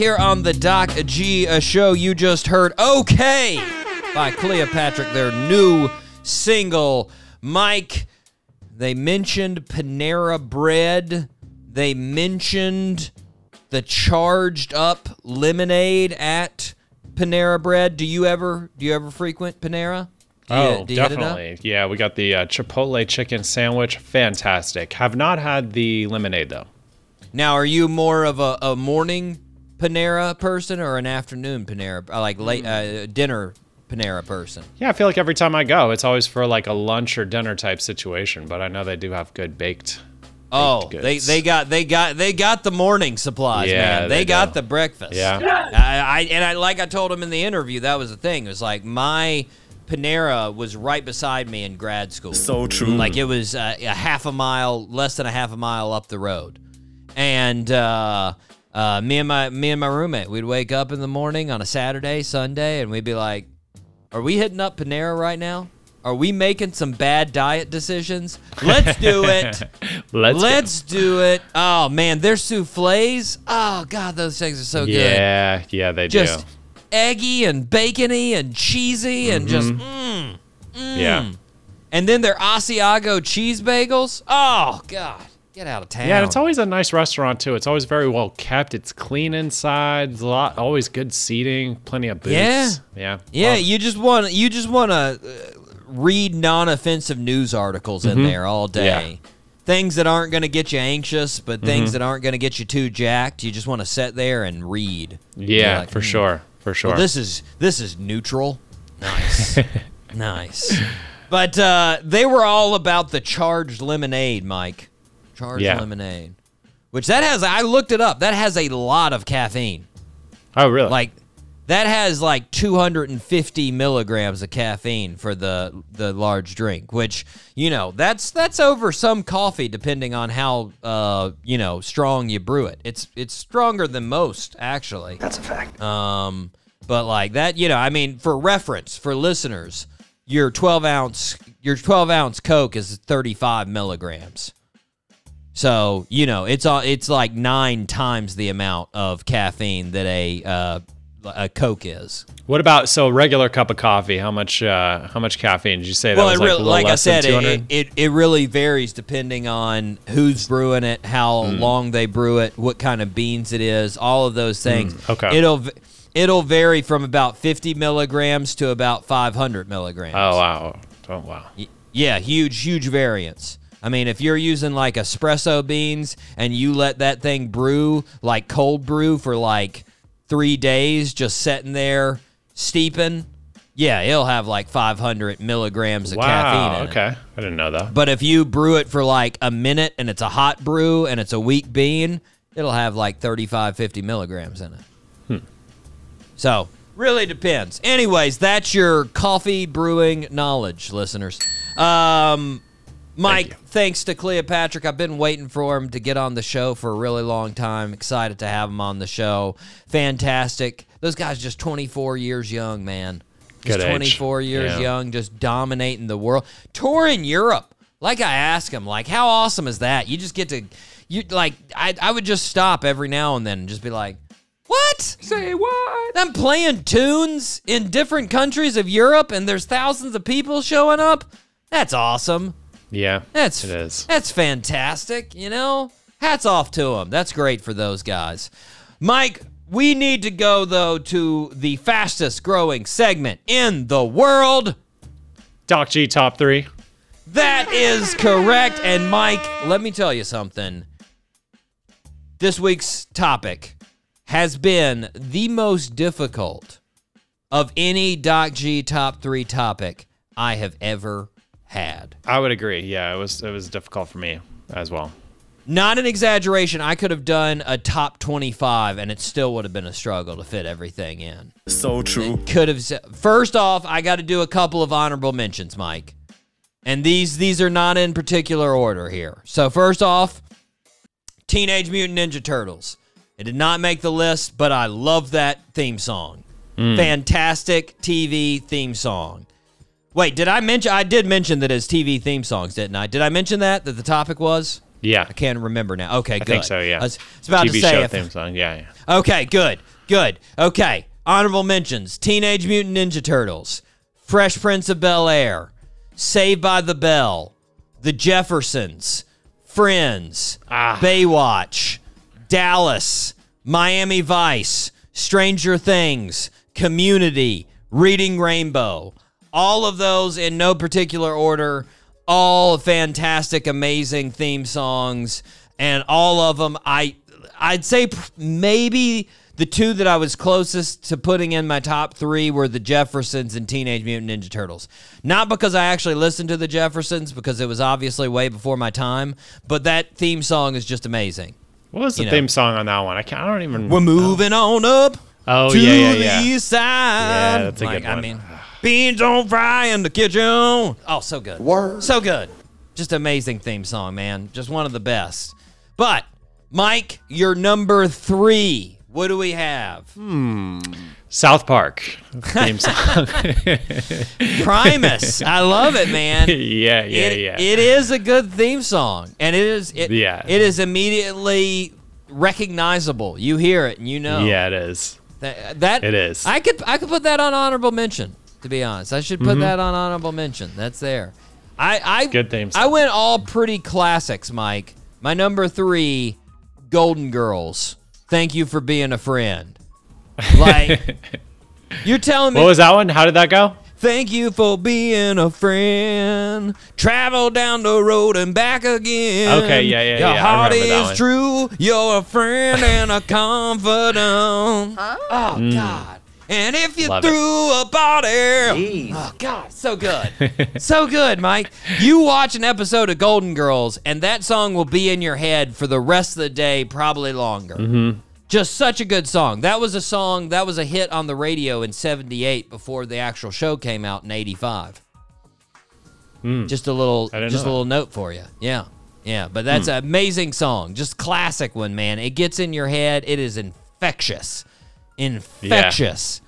here on the Doc G uh, show. You just heard "Okay" by Cleopatrick, their new single. Mike, they mentioned Panera Bread. They mentioned the charged up lemonade at Panera Bread. Do you ever do you ever frequent Panera? Do Oh, you hit it up? definitely. Yeah, we got the uh, Chipotle chicken sandwich. Fantastic. Have not had the lemonade though. Now, are you more of a, a morning Panera person or an afternoon Panera, uh, like late uh, dinner Panera person? Yeah, I feel like every time I go, it's always for like a lunch or dinner type situation. But I know they do have good baked. Oh, baked they they got they got they got the morning supplies, Yeah, man. They, they got do. the breakfast. Yeah. I, I and I like I told him in the interview that was the thing. It was like my Panera was right beside me in grad school. So true. Like it was uh, a half a mile, less than a half a mile up the road, and uh, uh, me and my me and my roommate, we'd wake up in the morning on a Saturday, Sunday, and we'd be like, "Are we hitting up Panera right now? Are we making some bad diet decisions? Let's do it." Let's. Let's do it. Oh man, their souffles. Oh god, those things are so good. Yeah, yeah, they Just do. eggy and bacony and cheesy and just Mhm. mm, mm. Yeah. And then their Asiago cheese bagels. Oh god, get out of town. Yeah, it's always a nice restaurant too. It's always very well kept. It's clean inside. There's a lot, always good seating, plenty of booths. Yeah. yeah, Yeah, you just want you just want to uh, read non-offensive news articles in Mhm. there all day. Things that aren't going to get you anxious, but things Mhm. that aren't going to get you too jacked. You just want to sit there and read. Yeah, like, for "Hmm, sure, for sure. Well, this is this is neutral. Nice, nice. But uh, they were all about the charged lemonade, Mike. Charged Yeah. lemonade, which that has. I looked it up. That has a lot of caffeine. oh, really? Like that has like 250 milligrams of caffeine for the the large drink, which you know that's that's over some coffee depending on how uh you know strong you brew it. It's it's stronger than most actually. That's a fact. Um, but like that, you know, I mean, for reference for listeners, your 12 ounce your 12 ounce Coke is 35 milligrams. So you know, it's all it's like nine times the amount of caffeine that a uh, a Coke is. what about so a regular cup of coffee? How much? Uh, how much caffeine did you say? That well, was it like, really, a little like I said, it, it, it it really varies depending on who's brewing it, how Mm. long they brew it, what kind of beans it is, all of those things. Mm, okay. It'll it'll vary from about 50 milligrams to about 500 milligrams. oh wow! Oh wow! Yeah, huge, huge variance. I mean, if you're using like espresso beans and you let that thing brew like cold brew for like three days, just sitting there steeping, yeah, it'll have like 500 milligrams of caffeine Wow. in it. Okay, I didn't know that. But if you brew it for like a minute and it's a hot brew and it's a weak bean, it'll have like 35, 50 milligrams in it. Hmm. So, really depends. Anyways, that's your coffee brewing knowledge, listeners. Um, Mike, thanks to Cleopatrick. I've been waiting for him to get on the show for a really long time. Excited to have him on the show. Fantastic. Those guys just 24 years young, man. Just Good age. 24 years Yeah. young, just dominating the world. Tour in Europe. Like I ask him, like, how awesome is that? You just get to, you like, I, I would just stop every now and then and just be like, what? Say what? I'm playing tunes in different countries of Europe and there's thousands of people showing up. That's awesome. Yeah, That's it is. That's fantastic, you know? Hats off to them. That's great for those guys. Mike, we need to go though to the fastest growing segment in the world. Doc G top three. That is correct. And Mike, let me tell you something. This week's topic has been the most difficult of any Doc G top three topic I have ever had. I would agree. Yeah, it was it was difficult for me as well. Not an exaggeration. I could have done a top 25 and it still would have been a struggle to fit everything in. So true. Could have se- First off, I got to do a couple of honorable mentions, Mike. And these these are not in particular order here. So first off, Teenage Mutant Ninja Turtles. It did not make the list, but I love that theme song. Mm. Fantastic TV theme song. Wait, did I mention I did mention that it's TV theme songs, didn't I? Did I mention that that the topic was? Yeah. I can't remember now. Okay, good. I think so, yeah. I was, I was about TV to say show if- theme song. Yeah, yeah. Okay, good, good. Okay, honorable mentions: Teenage Mutant Ninja Turtles, Fresh Prince of Bel Air, Saved by the Bell, The Jeffersons, Friends, ah. Baywatch, Dallas, Miami Vice, Stranger Things, Community, Reading Rainbow. All of those in no particular order. All fantastic, amazing theme songs, and all of them. I I'd say maybe the two that I was closest to putting in my top three were the Jeffersons and Teenage Mutant Ninja Turtles. Not because I actually listened to the Jeffersons, because it was obviously way before my time, but that theme song is just amazing. What was the You know. theme song on that one? I can't. I don't even. We're moving on up Oh to yeah, yeah, the east side. Yeah, that's a Like, good one. I mean, beans on fry in the kitchen. Oh, so good. Word. So good. Just amazing theme song, man. Just one of the best. But, Mike, you're number three. What do we have? Hmm. South Park theme song. Primus. I love it, man. yeah, yeah, it, yeah. It is a good theme song, and it is. It, Yeah. It is immediately recognizable. You hear it, and you know. Yeah, it is. That, that It is. I could I could put that on honorable mention. To be honest, I should put Mhm. that on honorable mention. That's there. I I Good theme I went all pretty classics, Mike. My number three, Golden Girls. Thank you for being a friend. Like you're telling me What was that one? How did that go? Thank you for being a friend. Travel down the road and back again. Okay, yeah, yeah, Your yeah, I heart remember that is one. true. You're a friend and a confidant. Huh? Oh Mm. God. And if you Love it. threw a party, oh God, so good, so good, Mike. You watch an episode of Golden Girls, and that song will be in your head for the rest of the day, probably longer. Mm-hmm. Just such a good song. That was a song that was a hit on the radio in 78 before the actual show came out in 85. Just a little just a little note for you. Yeah. Yeah, but that's Hmm. an amazing song. Just classic one, man. It gets in your head. It is infectious. Infectious.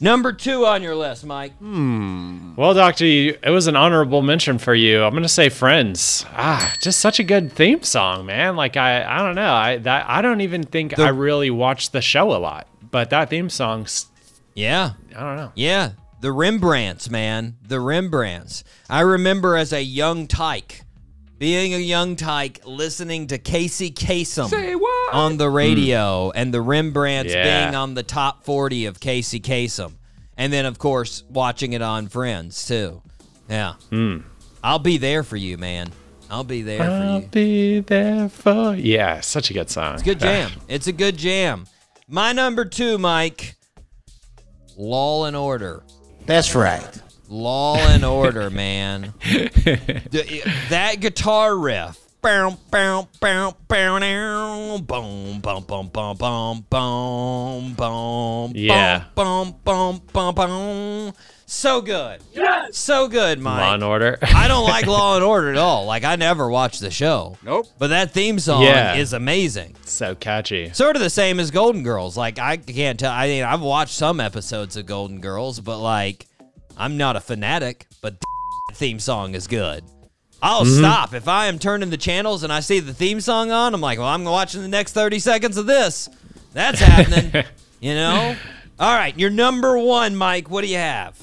Number 2 on your list, Mike. Well, Doctor, you, it was an honorable mention for you. I'm gonna say Friends. Ah, just such a good theme song, man. Like I, I don't know. I that I don't even think I really watched the show a lot, but that theme song's. Yeah. I don't know. Yeah, the Rembrandts, man, the Rembrandts. I remember as a young tyke, being a young tyke, listening to Casey Kasem on the radio, and the Rembrandts Yeah. being on the top forty of Casey Kasem, and then of course watching it on Friends too. Yeah, Hmm. I'll be there for you, man. I'll be there for you. I'll you. be there for. Yeah, such a good song. It's a good jam. It's a good jam. My number two, Mike. Law and Order. That's right. Law and Order, man. That guitar riff. Bow, bow, bow, bow, now. Boom, boom, boom, boom, boom, boom, boom, Yeah. boom, boom, boom, boom. So good. Yes. So good, Mike. Law and Order. I don't like Law and Order at all. Like I never watched the show. Nope. But that theme song Yeah. is amazing. so catchy. Sort of the same as Golden Girls. Like I can't tell. I mean, I've watched some episodes of Golden Girls, but like, I'm not a fanatic. But the theme song is good. I'll Mm-hmm. stop if I am turning the channels and I see the theme song on. I'm like, well, I'm watching the next 30 seconds of this. That's happening. you know. All right, your number one, Mike. What do you have?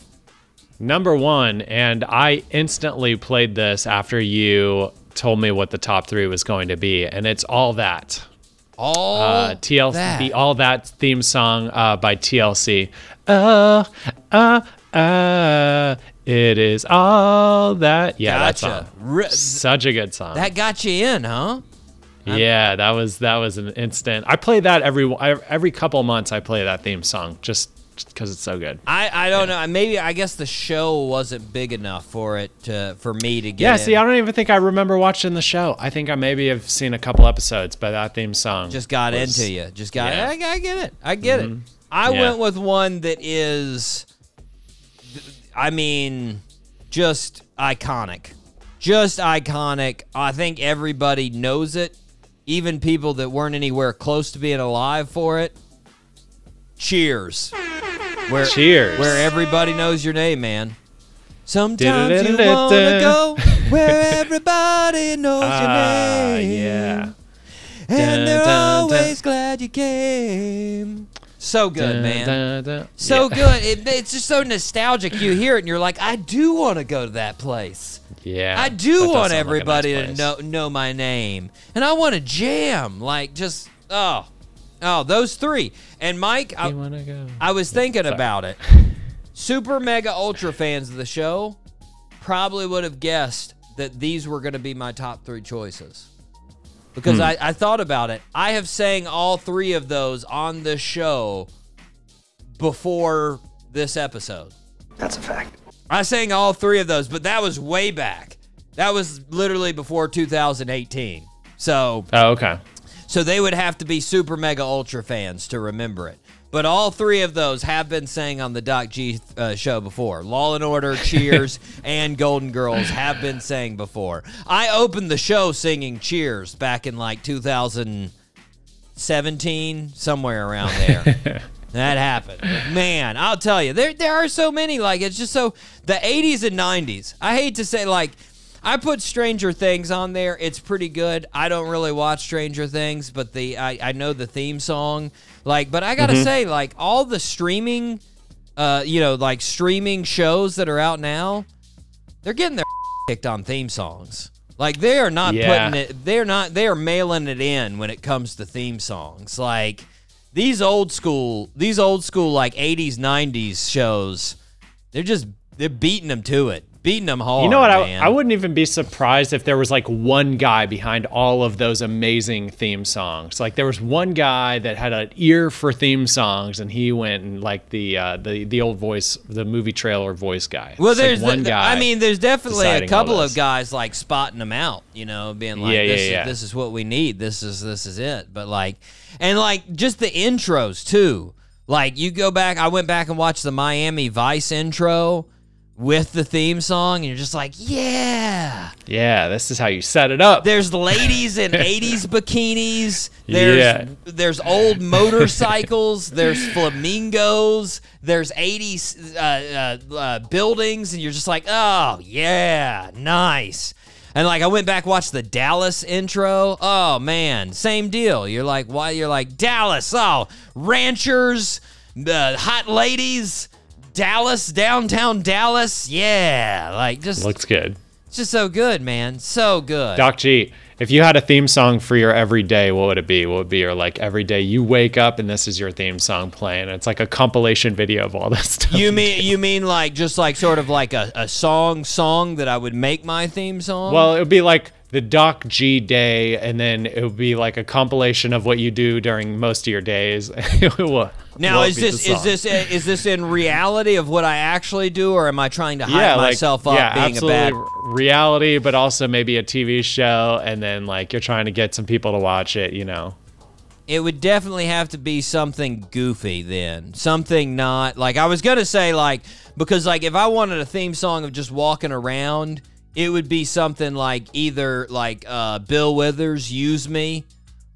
Number one, and I instantly played this after you told me what the top three was going to be, and it's all that. All uh, TLC, that. the All That theme song uh, by TLC. Uh, uh, uh, it is all that. Yeah, that Gotcha. song. Re- Such a good song. that got you in, huh? yeah, that was that was an instant. I play that every every couple months. I play that theme song just because it's so good. I, I don't know. Maybe I guess the show wasn't big enough for it to for me to get. Yeah, in. see, I don't even think I remember watching the show. I think I maybe have seen a couple episodes, but that theme song just got was- into you. Just got. Yeah. I, I get it. I get it. I Yeah. went with one that is, I mean, just iconic. Just iconic. I think everybody knows it, even people that weren't anywhere close to being alive for it. Cheers. Where, Cheers. Where everybody knows your name, man. Sometimes you wanna go where everybody knows your Ah, name. yeah. And they're always glad you came. So good, Dun, man. dun, dun. So Yeah. good. It, it's just so nostalgic. You hear it and you're like, I do want to go to that place. Yeah. I do want sound like everybody nice to know know my name, and I want to jam. Like just oh, oh those three. And Mike, I, go? I was thinking sorry. about it. Super mega ultra fans of the show probably would have guessed that these were going to be my top three choices. Because Hmm. I, I thought about it. I have sang all three of those on the show before this episode. That's a fact. I sang all three of those, but that was way back. That was literally before 2018. So, Oh, okay. so they would have to be super mega ultra fans to remember it. But all three of those have been sang on the Doc G uh, show before. Law and Order, Cheers, and Golden Girls have been sang before. I opened the show singing Cheers back in like 2017, somewhere around there. That happened. Man, I'll tell you, there there are so many. Like it's just so the 80s and 90s. I hate to say like I put Stranger Things on there. It's pretty good. I don't really watch Stranger Things, but the I, I know the theme song. Like, but I gotta Mm-hmm. say, like all the streaming, uh, you know, like streaming shows that are out now, they're getting their kicked on theme songs. Like they are not Yeah. putting it. They're not. They are mailing it in when it comes to theme songs. Like these old school, these old school like '80s, '90s shows. They're just they're beating them to it, beating them hard. You know what? I. I wouldn't even be surprised if there was like one guy behind all of those amazing theme songs. Like there was one guy that had an ear for theme songs, and he went and like the uh, the the old voice, the movie trailer voice guy. Well, It's like there's one the- guy. I mean, there's definitely a couple of guys like spotting them out. You know, being like, Yeah, yeah, yeah. Is, this is what we need. This is this is it. But like, and like just the intros too. Like you go back, I went back and watched the Miami Vice intro with the theme song, and you're just like, yeah. yeah, this is how you set it up. There's ladies in 80s bikinis. There's Yeah. there's old motorcycles. there's flamingos. There's 80s uh, uh, uh, buildings, and you're just like, oh yeah, nice. And like I went back watched the Dallas intro. Oh man, same deal. You're like, why? You're like Dallas. Oh, ranchers, the hot ladies, Dallas, downtown Dallas. Yeah, like just Looks good. it's just so good, man. So good. Doc G, if you had a theme song for your everyday, what would it be? What would be your like every day you wake up and this is your theme song playing? It's like a compilation video of all this stuff. You mean you mean like just like sort of like a, a song song that I would make my theme song? Well, it would be like the Doc G day, and then it would be like a compilation of what you do during most of your days. Now is would be the this is this uh, is this in reality of what I actually do, or am I trying to hype yeah, like, myself up yeah, being a absolutely bad? reality, but also maybe a TV show, and then like you're trying to get some people to watch it. You know, It would definitely have to be something goofy then, something not like I was gonna say like because like if I wanted a theme song of just walking around, it would be something like either like uh, Bill Withers "Use Me"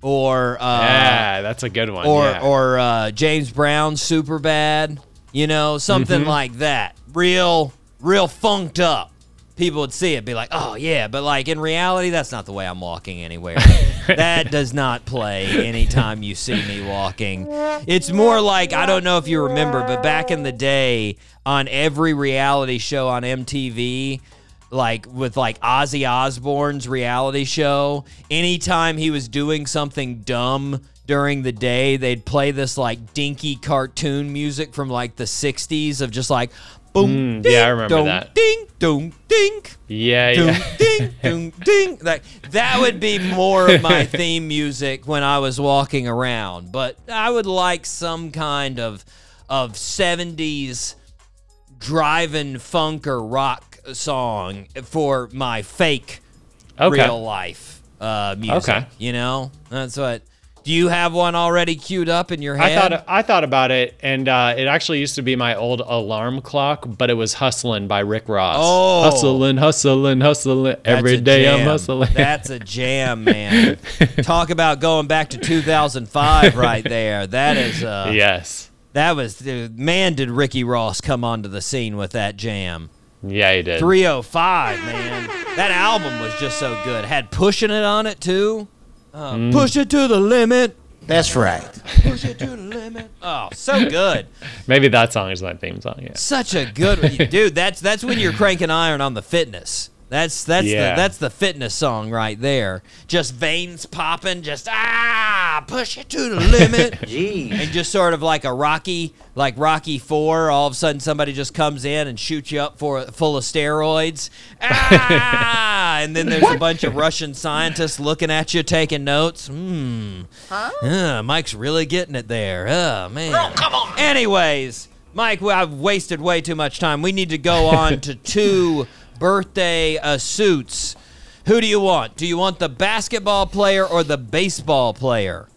or uh, yeah, that's a good one. or yeah. or uh, James Brown super bad, you know, something Mm-hmm. like that. Real real funked up. People would see it, be like, "Oh yeah," but like in reality, that's not the way I'm walking anywhere. that does not play anytime you see me walking. It's more like I don't know if you remember, but back in the day, on every reality show on MTV, like with like Ozzy Osbourne's reality show, anytime he was doing something dumb during the day, they'd play this like dinky cartoon music from like the 60s of just like boom, Mm, yeah, I ding, remember dong, that. Ding, dong, ding. yeah, Ding, yeah. ding, ding, ding. Like that would be more of my theme music when I was walking around. But I would like some kind of of 70s driving funk or rock song for my fake Okay. real life uh, music. Okay. You know, that's what. Do you have one already queued up in your I thought I thought about it, and uh, it actually used to be my old alarm clock, but it was "Hustlin'" by Rick Ross. Oh. hustling, hustling, hustling. every day I'm hustling. That's a jam, man. Talk about going back to 2005 right there. That is uh yes, that was man did Ricky Ross come onto the scene with that jam. Yeah, he did. 305, man. That album was just so good. Had pushing it on it too. Uh, Mm. Push it to the limit. That's right. Push it to the limit. Oh, so good. Maybe that song is my theme song. Yeah. Such a good dude. That's that's when you're cranking iron on the fitness. That's that's Yeah. the that's the fitness song right there. Just veins popping, just ah, push it to the limit. Gee. and just sort of like a Rocky, like Rocky Four. All of a sudden, somebody just comes in and shoots you up for full of steroids. Ah, and then there's a bunch of Russian scientists looking at you, taking notes. Hmm. Huh? Uh, Mike's really getting it there. Oh man. come on. Anyways, Mike, I've wasted way too much time. We need to go on to two birthday uh, suits. Who do you want? Do you want the basketball player or the baseball player?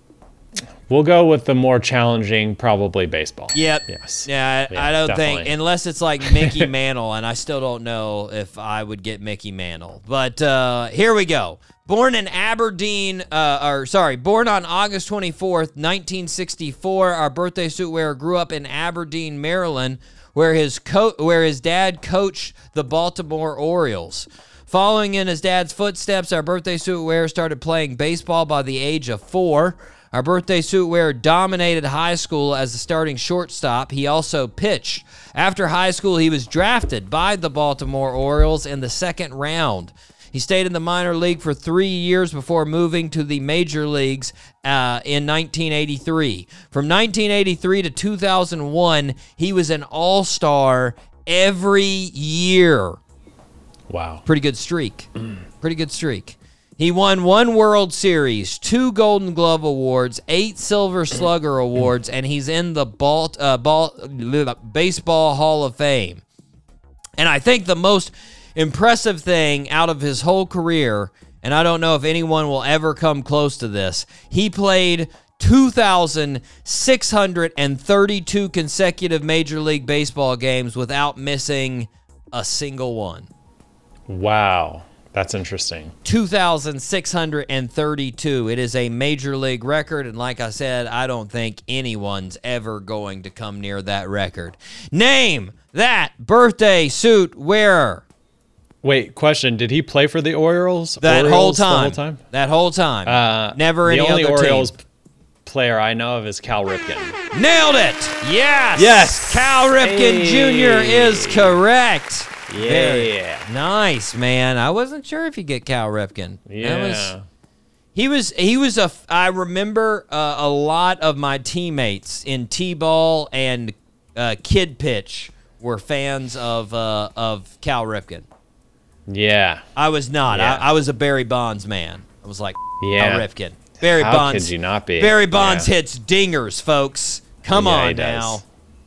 We'll go with the more challenging, probably baseball. Yep. Yes. Yeah, I, Yeah, I don't think unless it's like Mickey Mantle, and I still don't know if I would get Mickey Mantle. But uh, here we go. Born in Aberdeen, uh, or sorry, born on August 24th, 1964. Our birthday suit wearer grew up in Aberdeen, Maryland, where his co- where his dad coached the Baltimore Orioles. Following in his dad's footsteps, our birthday suit wearer started playing baseball by the age of four. Our birthday suit wearer dominated high school as a starting shortstop. He also pitched. After high school, he was drafted by the Baltimore Orioles in the second round. He stayed in the minor league for three years before moving to the major leagues uh, in 1983. From 1983 to 2001, he was an all star every year. Wow. Pretty good streak. Pretty good streak. He won one World Series, two Golden Glove awards, eight Silver Slugger awards, and he's in the ball, uh, ball, baseball Hall of Fame. And I think the most impressive thing out of his whole career, and I don't know if anyone will ever come close to this, he played 2,632 consecutive Major League Baseball games without missing a single one. Wow. That's interesting. 2,632. It is a major league record, and like I said, I don't think anyone's ever going to come near that record. Name that birthday suit wearer. Wait, question. Did he play for the Orioles? That whole time. The whole time? That whole time. Uh, Never the any only other team. Orioles p- player I know of is Cal Ripken. Nailed it. Yes. Yes. Cal Ripken Jr. is correct. Very Yeah. nice, man. I wasn't sure if you get Cal Ripken. That was- Yeah. He was he was a I remember uh, a lot of my teammates in t-ball and uh, kid pitch were fans of uh, of Cal Ripken. Yeah. I was not. Yeah. I, I was a Barry Bonds man. I was like Yeah. Ripken. Barry How Bonds. could you not be? Barry Bonds Yeah. hits dingers, folks. Come Yeah, on does. now.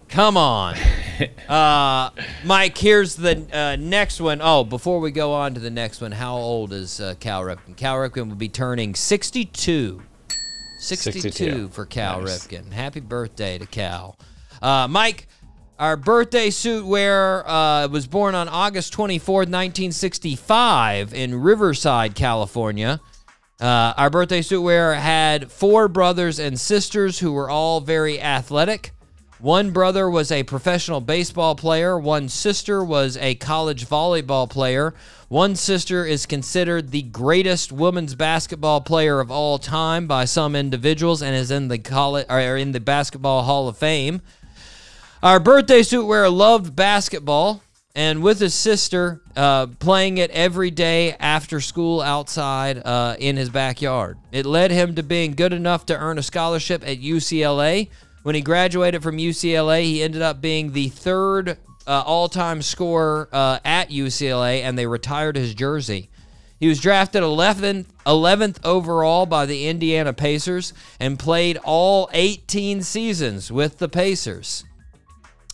Come on. uh, Mike, here's the uh, next one. Oh, before we go on to the next one, how old is uh, Cal Ripken? Cal Ripken will be turning 62. 62, 62. for Cal Nice. Ripken. Happy birthday to Cal. Uh, Mike, our birthday suit wearer uh, was born on August 24th, 1965, in Riverside, California. Uh, our birthday suit wearer had four brothers and sisters who were all very athletic. One brother was a professional baseball player. One sister was a college volleyball player. One sister is considered the greatest women's basketball player of all time by some individuals and is in the college or in the Basketball Hall of Fame. Our birthday suit wearer loved basketball and with his sister uh, playing it every day after school outside uh, in his backyard. It led him to being good enough to earn a scholarship at UCLA. When he graduated from UCLA, he ended up being the third uh, all time scorer uh, at UCLA, and they retired his jersey. He was drafted 11th, 11th overall by the Indiana Pacers and played all 18 seasons with the Pacers.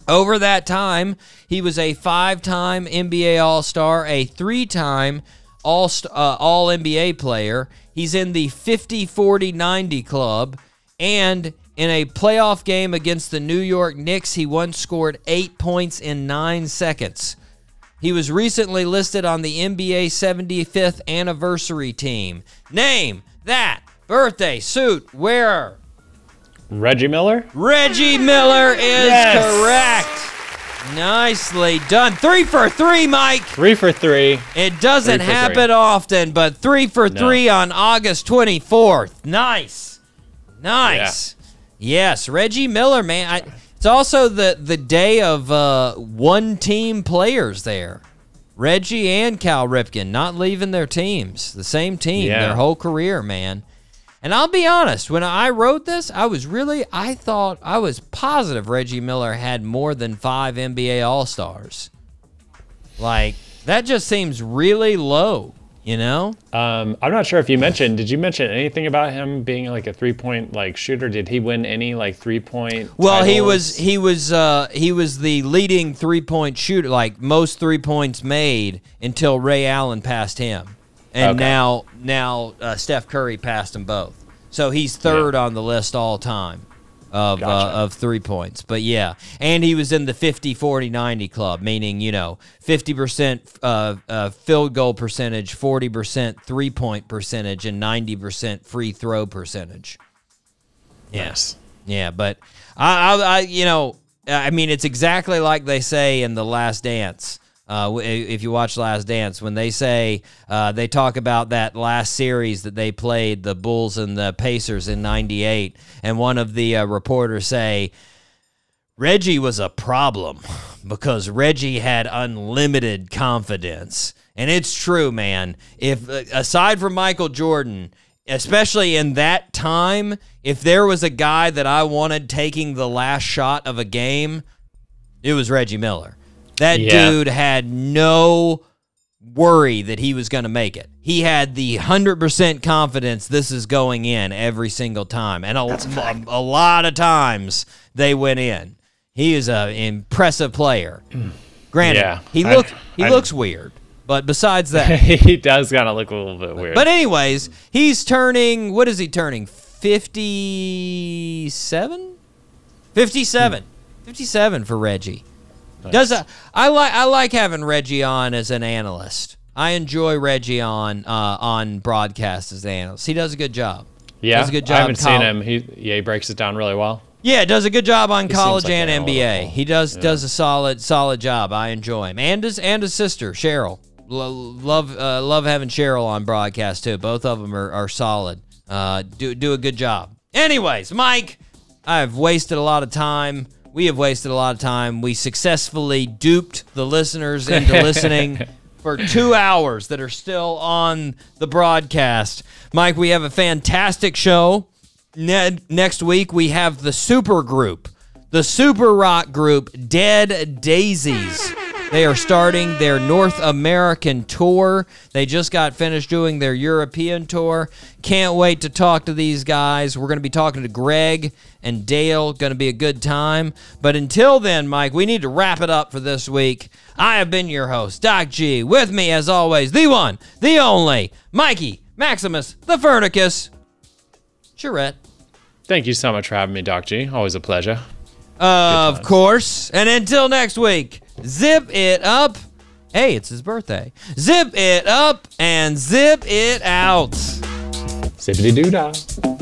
Over that time, he was a five-time NBA All-Star, a three-time All uh, All NBA player. He's in the 50-40-90 club, and in a playoff game against the New York Knicks, he once scored eight points in nine seconds. He was recently listed on the NBA 75th anniversary team. Name that birthday suit wearer. Reggie Miller? Reggie Miller is Yes. correct. Nicely done. Three for three, Mike. Three for three. It doesn't Three happen three. often, but three for No. three on August 24th. Nice. Nice. Yes, Reggie Miller, man. I, it's also the, the day of uh, one team players there. Reggie and Cal Ripken not leaving their teams, the same team, Yeah. their whole career, man. And I'll be honest, when I wrote this, I was really, I thought, I was positive Reggie Miller had more than five NBA All Stars. Like, that just seems really low, you know? Um, I'm not sure if you mentioned. Did you mention anything about him being like a three point like shooter? Did he win any like three point? Well, he was he was uh, he was the leading three point shooter, like most three points made until Ray Allen passed him, and Okay. now now uh, Steph Curry passed them both. So he's third on the list all time of Gotcha. uh, of three points. But yeah, and he was in the 50 40 90 club, meaning, you know, 50% uh, uh, field goal percentage, 40% three point percentage, and 90% free throw percentage. Yes. Yeah, but I, I, I, you know, I mean, it's exactly like they say in the Last Dance. Uh, if you watch Last Dance, when they say uh, they talk about that last series that they played, the Bulls and the Pacers in '98, and one of the uh, reporters say Reggie was a problem because Reggie had unlimited confidence. And it's true, man. If uh, aside from Michael Jordan, especially in that time, if there was a guy that I wanted taking the last shot of a game, it was Reggie Miller. That Yeah. dude had no worry that he was going to make it. He had the 100% confidence this is going in every single time. And a, a, a lot of times they went in. He is an impressive player. Mm. Granted, Yeah, he I- look he I- looks weird, but besides that, he does kind of look a little bit weird. but anyways, he's turning. What is he turning? Fifty-seven. Fifty-seven. Fifty-seven for Reggie. Does a, I like I like having Reggie on as an analyst. I enjoy Reggie on uh, on broadcast as an analyst. He does a good job. yeah, does a good job. I haven't seen him. He yeah, he breaks it down really well. Yeah, does a good job on He college like and an NBA. He does does a solid solid job. I enjoy him, and his and his sister Cheryl. Lo- love uh, love having Cheryl on broadcast too. Both of them are, are solid. Uh, do do a good job. Anyways, Mike, I've wasted a lot of time. We have wasted a lot of time. We successfully duped the listeners into listening for two hours that are still on the broadcast. Mike, we have a fantastic show. Ne- next week, we have the super group, the super rock group, Dead Daisies. They are starting their North American tour. They just got finished doing their European tour. Can't wait to talk to these guys. We're going to be talking to Greg and Dale. Going to be a good time. But until then, Mike, we need to wrap it up for this week. I have been your host, Doc G. With me, as always, the one, the only, Mikey Maximus, the Furnicus. Charette. Thank you so much for having me, Doc G. Always a pleasure. Of course. And until next week, zip it up. Hey, it's his birthday. Zip it up and zip it out. Zippity doo dah.